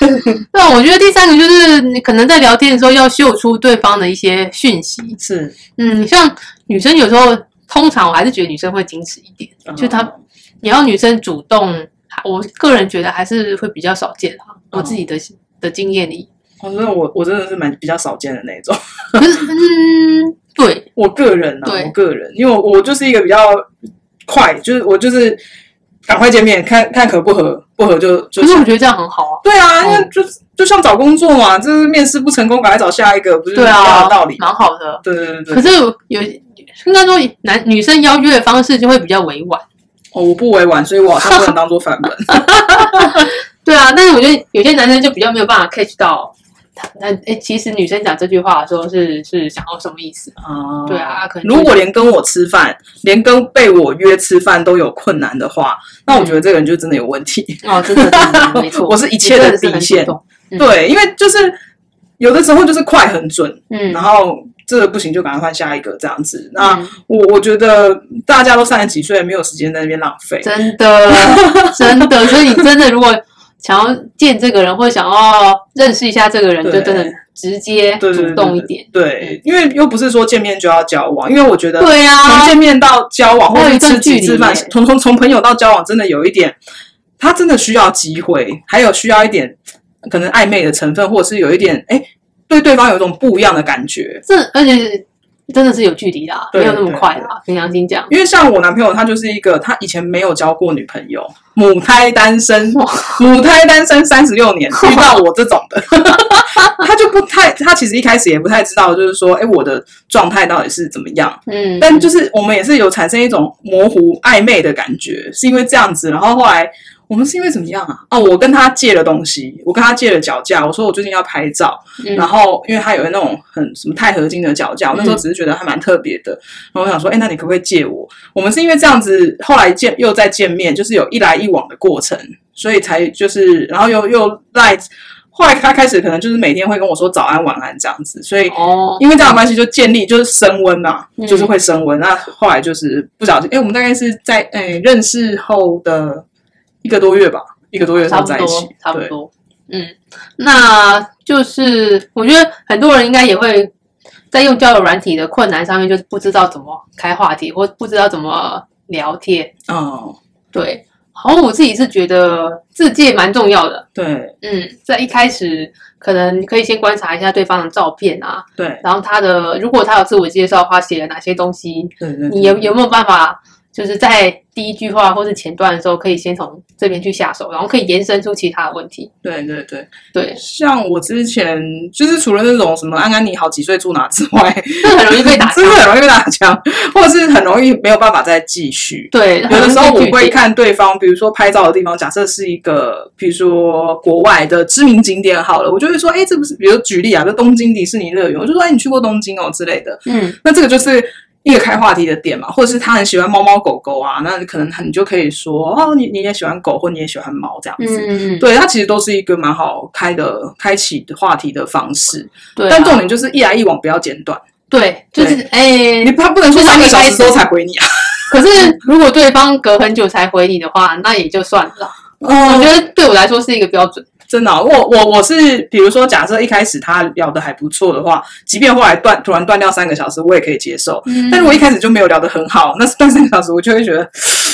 对啊，我觉得第三个就是你可能在聊天的时候要秀出对方的一些讯息。是，嗯，像女生有时候，通常我还是觉得女生会矜持一点，就她嗯你要女生主动，我个人觉得还是会比较少见哈。我自己的的经验里，我真的我我真的是蛮比较少见的那种。*laughs* 可是嗯，对，我个人啊，对我个人，因为我我就是一个比较快，就是我就是赶快见面，看看合不合，不合就就可是我觉得这样很好啊。对啊，哦因为就就像找工作嘛，就是面试不成功，赶快找下一个，不是一样的道理吗？蛮好的。对对对对。可是有应该说男女生邀约的方式就会比较委婉。哦，我不委婉，所以我好像不能当做范本。*laughs* 对啊，但是我觉得有些男生就比较没有办法 catch 到他。那诶，其实女生讲这句话的时候是是想要什么意思？啊对啊可能就如果连跟我吃饭，连跟被我约吃饭都有困难的话，那我觉得这个人就真的有问题。哦，真的，真的没 *laughs* 错，我是一切的底线嗯对，因为就是有的时候就是快很准，嗯，然后这个不行就赶快换下一个这样子。那嗯我我觉得大家都三十几岁，没有时间在那边浪费。真的，真的，所以你真的如果想要见这个人，或者想要认识一下这个人，就真的直接主动一点。对，因为又不是说见面就要交往，因为我觉得对呀从啊，见面到交往，或者吃一段距离几次饭，从从从朋友到交往，真的有一点，他真的需要机会，还有需要一点可能暧昧的成分，或者是有一点哎，对对方有一种不一样的感觉。这而且真的是有距离啦，对没有那么快啦。凭良心讲，因为像我男朋友，他就是一个他以前没有交过女朋友，母胎单身，母胎单身三十六年，遇到我这种的，*laughs* 他就不太，他其实一开始也不太知道，就是说，哎，我的状态到底是怎么样。嗯，但就是我们也是有产生一种模糊暧昧的感觉，是因为这样子，然后后来我们是因为怎么样啊？哦，我跟他借了东西，我跟他借了脚架，我说我最近要拍照，嗯然后因为他有那种很什么钛合金的脚架，我那时候只是觉得还蛮特别的，然后我想说，哎，那你可不可以借我？我们是因为这样子，后来见又再见面，就是有一来一往的过程，所以才就是，然后又又赖。后来他开始可能就是每天会跟我说早安晚安这样子，所以哦，因为这样的关系就建立就是升温嘛，嗯就是会升温。那后来就是不小心，哎，我们大概是在哎认识后的一个多月吧，一个多月差不多才在一起，，差不多。嗯，那就是我觉得很多人应该也会在用交友软体的困难上面，就是不知道怎么开话题，或不知道怎么聊天。哦，对，然后我自己是觉得自介蛮重要的。对嗯，在一开始可能可以先观察一下对方的照片啊，对然后他的如果他有自我介绍的话，写了哪些东西，对对，你有有没有办法，就是在第一句话或是前段的时候，可以先从这边去下手，然后可以延伸出其他的问题。对对对，对，像我之前就是除了那种什么安安你好几岁住哪之外，*laughs* 这很容易被打 *laughs* 真枪的。很容易被打枪，或者是很容易没有办法再继续。对，有的时候我会。看对方，比如说拍照的地方，假设是一个，比如说国外的知名景点好了，我就会说，哎，这不是，比如举例啊，就东京迪士尼乐园，我就说，哎，你去过东京哦之类的。嗯，那这个就是一个开话题的点嘛，或者是他很喜欢猫猫狗狗啊，那可能你就可以说，哦，你你也喜欢狗，或你也喜欢猫这样子。嗯嗯嗯，对，它其实都是一个蛮好开的、开启的话题的方式，对啊。但重点就是一来一往，不要简短。对，就是哎你，他不能说三个小时之后才回你啊。*laughs* 可是如果对方隔很久才回你的话，那也就算了嗯。我嗯觉得对我来说是一个标准。真的啊、我我我是，比如说，假设一开始他聊的还不错的话，即便后来断突然断掉三个小时，我也可以接受。嗯但是我一开始就没有聊得很好，那是断三个小时，我就会觉得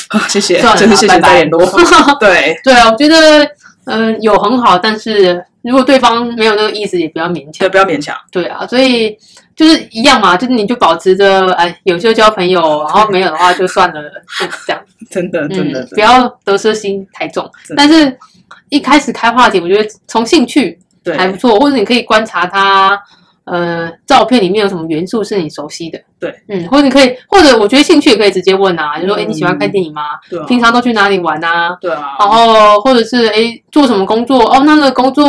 啊，谢谢，真是谢谢拜拜再联络。*laughs* 对对啊，我觉得嗯、有很好，但是如果对方没有那个意思，也不要勉强对，。不要勉强。对啊，所以就是一样嘛，就是你就保持着哎，有就交朋友，然后没有的话就算了，就这样。*laughs* 真的，真的，嗯，不要得失心太重。但是一开始开话题，我觉得从兴趣对，还不错，或者你可以观察他。呃，照片里面有什么元素是你熟悉的？对，嗯，或者你可以，或者我觉得兴趣也可以直接问啊，就说，哎、嗯你喜欢看电影吗？对啊，平常都去哪里玩啊？对啊，然后或者是哎做什么工作？哦，那那个工作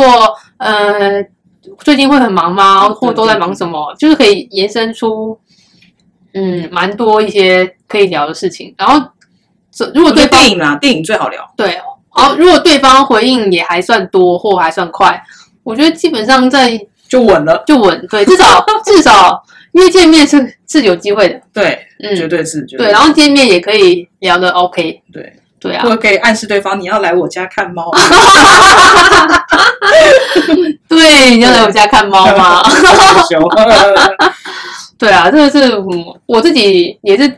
呃最近会很忙吗？或都在忙什么？就是可以延伸出嗯蛮多一些可以聊的事情。然后这如果对方电影啊，电影最好聊。对，然后如果对方回应也还算多或还算快，我觉得基本上在就稳了，就稳，对，至少 *laughs* 至少因为见面是是有机会的，对，嗯，绝对是，绝对对，然后见面也可以聊的 OK，对，对啊。或，者可以暗示对方你要来我家看猫，*laughs* 对，你要来我家看猫吗？*laughs* 对啊，这个是嗯，我自己也是，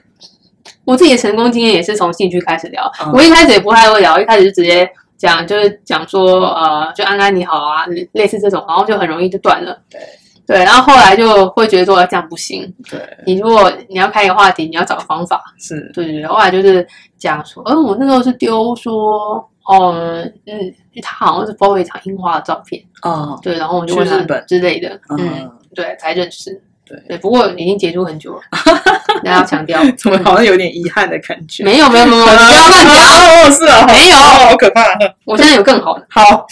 我自己的成功经验也是从兴趣开始聊。嗯我一开始也不太会聊，一开始就直接讲，就是讲说呃，就安安你好啊，类似这种，然后就很容易就断了。对对，然后后来就会觉得说这样不行，对，你如果你要开一个话题，你要找个方法。是，对对对，后来就是讲说，嗯、我那时候是丢说，哦，嗯，他好像是 PO 了一场樱花的照片，哦，对，然后我就问日本之类的，嗯，嗯，对，才认识。对对，不过已经结束很久了，*laughs* 大家要强调，*laughs* 怎么好像有点遗憾的感觉？没有没有没有，*laughs* 不要乱讲，哦，是啊，没有哦好可怕。我现在有更好的。好，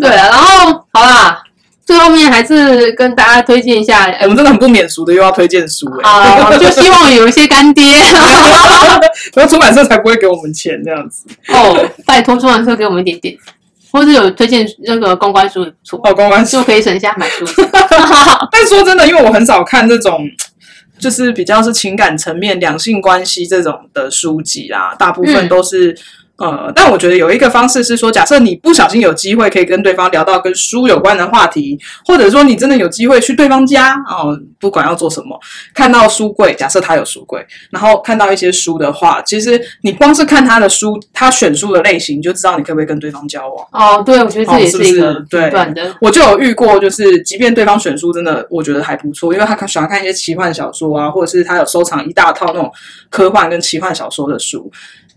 对啊，然后好啦，最后面还是跟大家推荐一下，我们真的很不免俗的，又要推荐书哎，啊，就希望有一些干爹然后出版社才不会给我们钱这样子。哦，拜托出版社给我们一点点，或者有推荐那个公关书也不错，哦，公关书。就可以省下买书。*laughs* 但说真的，因为我很少看这种。就是比较是情感层面、两性关系这种的书籍啦，大部分嗯都是、呃，但我觉得有一个方式是说，假设你不小心有机会可以跟对方聊到跟书有关的话题，或者说你真的有机会去对方家哦，不管要做什么，看到书柜，假设他有书柜，然后看到一些书的话，其实你光是看他的书，他选书的类型，你就知道你可不可以跟对方交往。哦，对，我觉得这也哦是是一个对判断的。我就有遇过，就是即便对方选书真的我觉得还不错，因为他看喜欢看一些奇幻小说啊，或者是他有收藏一大套那种科幻跟奇幻小说的书，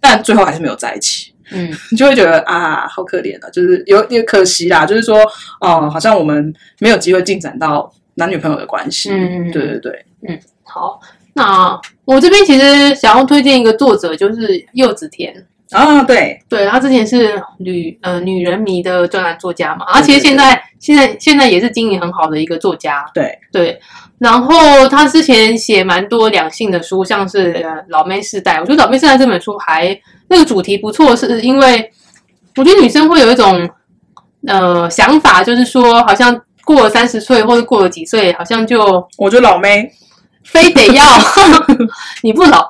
但最后还是没有在一起。嗯，*laughs* 你就会觉得啊，好可怜啊，就是有点可惜啦，就是说，哦、好像我们没有机会进展到男女朋友的关系。嗯对对对，嗯好，那我这边其实想要推荐一个作者，就是柚子田。啊，对，对他之前是女呃女人迷的专栏作家嘛，而且现在现在现在也是经营很好的一个作家。对。对，然后他之前写蛮多两性的书，像是呃《老妹世代》，我觉得《老妹世代》这本书还那个主题不错，是因为我觉得女生会有一种呃想法，就是说好像过了三十岁或者过了几岁，好像就我觉得老妹，非得要。*laughs* 你不老，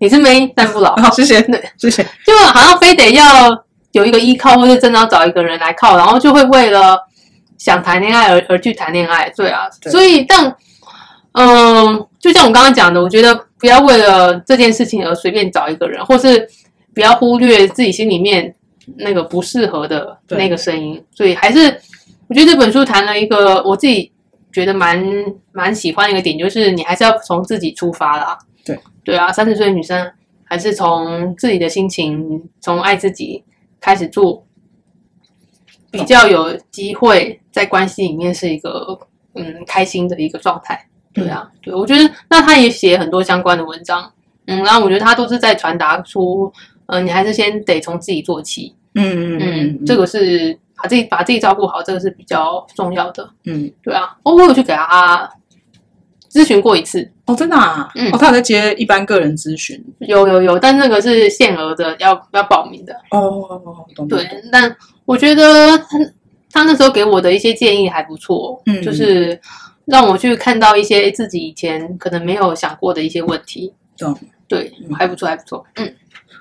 你是妹但不老，好，谢谢对，谢谢，就好像非得要有一个依靠，或者真的要找一个人来靠，然后就会为了想谈恋爱而而去谈恋爱，对啊，对。所以但嗯，就像我刚刚讲的，我觉得不要为了这件事情而随便找一个人，或是不要忽略自己心里面那个不适合的那个声音，所以还是我觉得这本书谈了一个我自己觉得蛮蛮喜欢的一个点，就是你还是要从自己出发啦。对。对啊，三十岁的女生还是从自己的心情，从爱自己开始做，比较有机会在关系里面是一个嗯开心的一个状态。对啊，对我觉得那他也写很多相关的文章，嗯，然后我觉得他都是在传达出，呃，你还是先得从自己做起，嗯嗯嗯，这个是把自己把自己照顾好，这个是比较重要的。嗯。对啊，哦，我有去给他咨询过一次，哦，真的啊，嗯哦，他有在接一般个人咨询有有有，但那个是限额的，要要报名的。哦，对，但我觉得他他那时候给我的一些建议还不错，嗯就是让我去看到一些自己以前可能没有想过的一些问题。懂。对，还不错，还不错。嗯，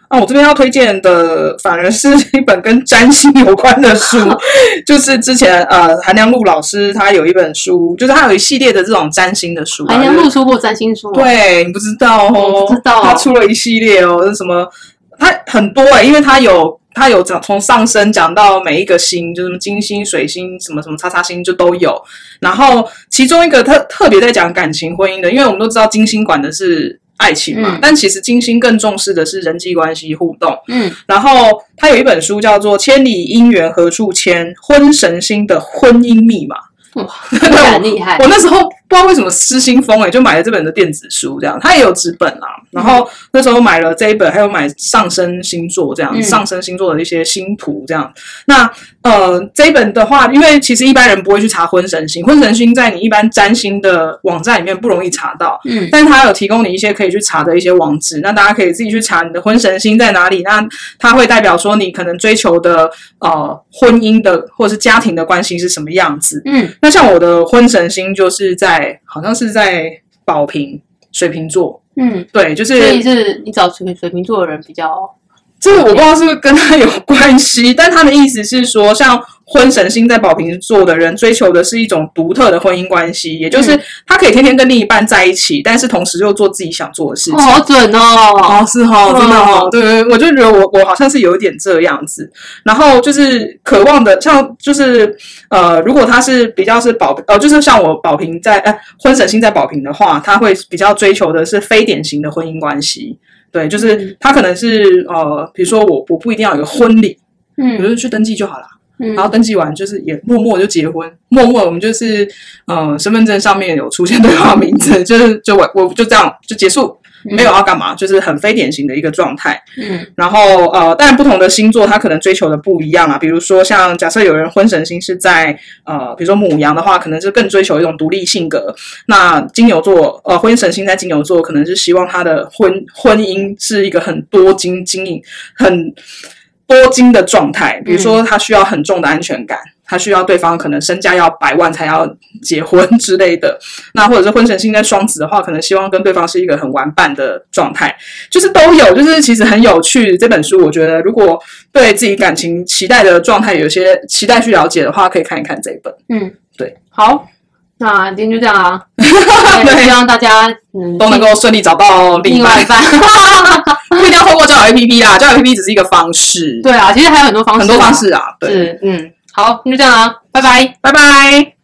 啊，我这边要推荐的反而是一本跟占星有关的书，*laughs* 就是之前呃韩良露老师他有一本书，就是他有一系列的这种占星的书、啊，韩良就是露出过占星书、哦，，对你不知道哦，我不知道他出了一系列哦，是什么？他很多哎、因为他有他有讲从上升讲到每一个星，就是什么金星、水星、什么什么叉叉星就都有。然后其中一个特特别在讲感情婚姻的，因为我们都知道金星管的是爱情嘛，嗯但其实金星更重视的是人际关系互动。嗯，然后他有一本书叫做《千里姻缘何处牵：婚神星的婚姻密码》。哇，很厉害。*laughs* 我那时候不知道为什么失心疯哎、就买了这本的电子书，这样他也有纸本啦。然后那时候买了这一本，还有买上升星座这样，嗯上升星座的一些星图这样。那呃，这一本的话，因为其实一般人不会去查婚神星，婚神星在你一般占星的网站里面不容易查到。嗯但是它有提供你一些可以去查的一些网址，那大家可以自己去查你的婚神星在哪里。那它会代表说你可能追求的呃婚姻的或者是家庭的关系是什么样子。嗯那像我的婚神星就是在好像是在宝瓶水瓶座，嗯，对，就是所以是是你找水水瓶座的人比较，这个我不知道是不是跟他有关系，但他的意思是说，像婚神星在宝瓶座的人追求的是一种独特的婚姻关系，也就是嗯他可以天天跟另一半在一起，但是同时又做自己想做的事哦，情。好准哦。哦，是哈，真的哈，哦对对，我就觉得我我好像是有一点这样子，然后就是渴望的，像就是呃，如果他是比较是宝呃，就是像我宝瓶在呃婚神星在宝瓶的话，他会比较追求的是非典型的婚姻关系，对，就是嗯他可能是呃，比如说我我不一定要有个婚礼，我嗯就去登记就好了。嗯，然后登记完就是也默默就结婚，默默我们就是呃身份证上面有出现对方名字，就是就我我就这样就结束，没有要干嘛，就是很非典型的一个状态。嗯然后呃，当然不同的星座他可能追求的不一样啊，比如说像假设有人婚神星是在呃，比如说母羊的话，可能是更追求一种独立性格。那金牛座呃，婚神星在金牛座，可能是希望他的婚婚姻是一个很多金经营很多金的状态，比如说他需要很重的安全感。他需要对方可能身价要百万才要结婚之类的，那或者是婚神星在双子的话，可能希望跟对方是一个很玩伴的状态，就是都有，就是其实很有趣。这本书我觉得，如果对自己感情期待的状态有些期待去了解的话，可以看一看这一本。嗯，对，好，那今天就这样啊。*laughs* 对希望大家嗯都能够顺利找到另一半另外一，半。*laughs* 不一定要透过交友 APP 啦，交友 APP 只是一个方式，对啊，其实还有很多方式啊，很多方式啊。对，是嗯，好，那就这样啊，拜拜。拜拜。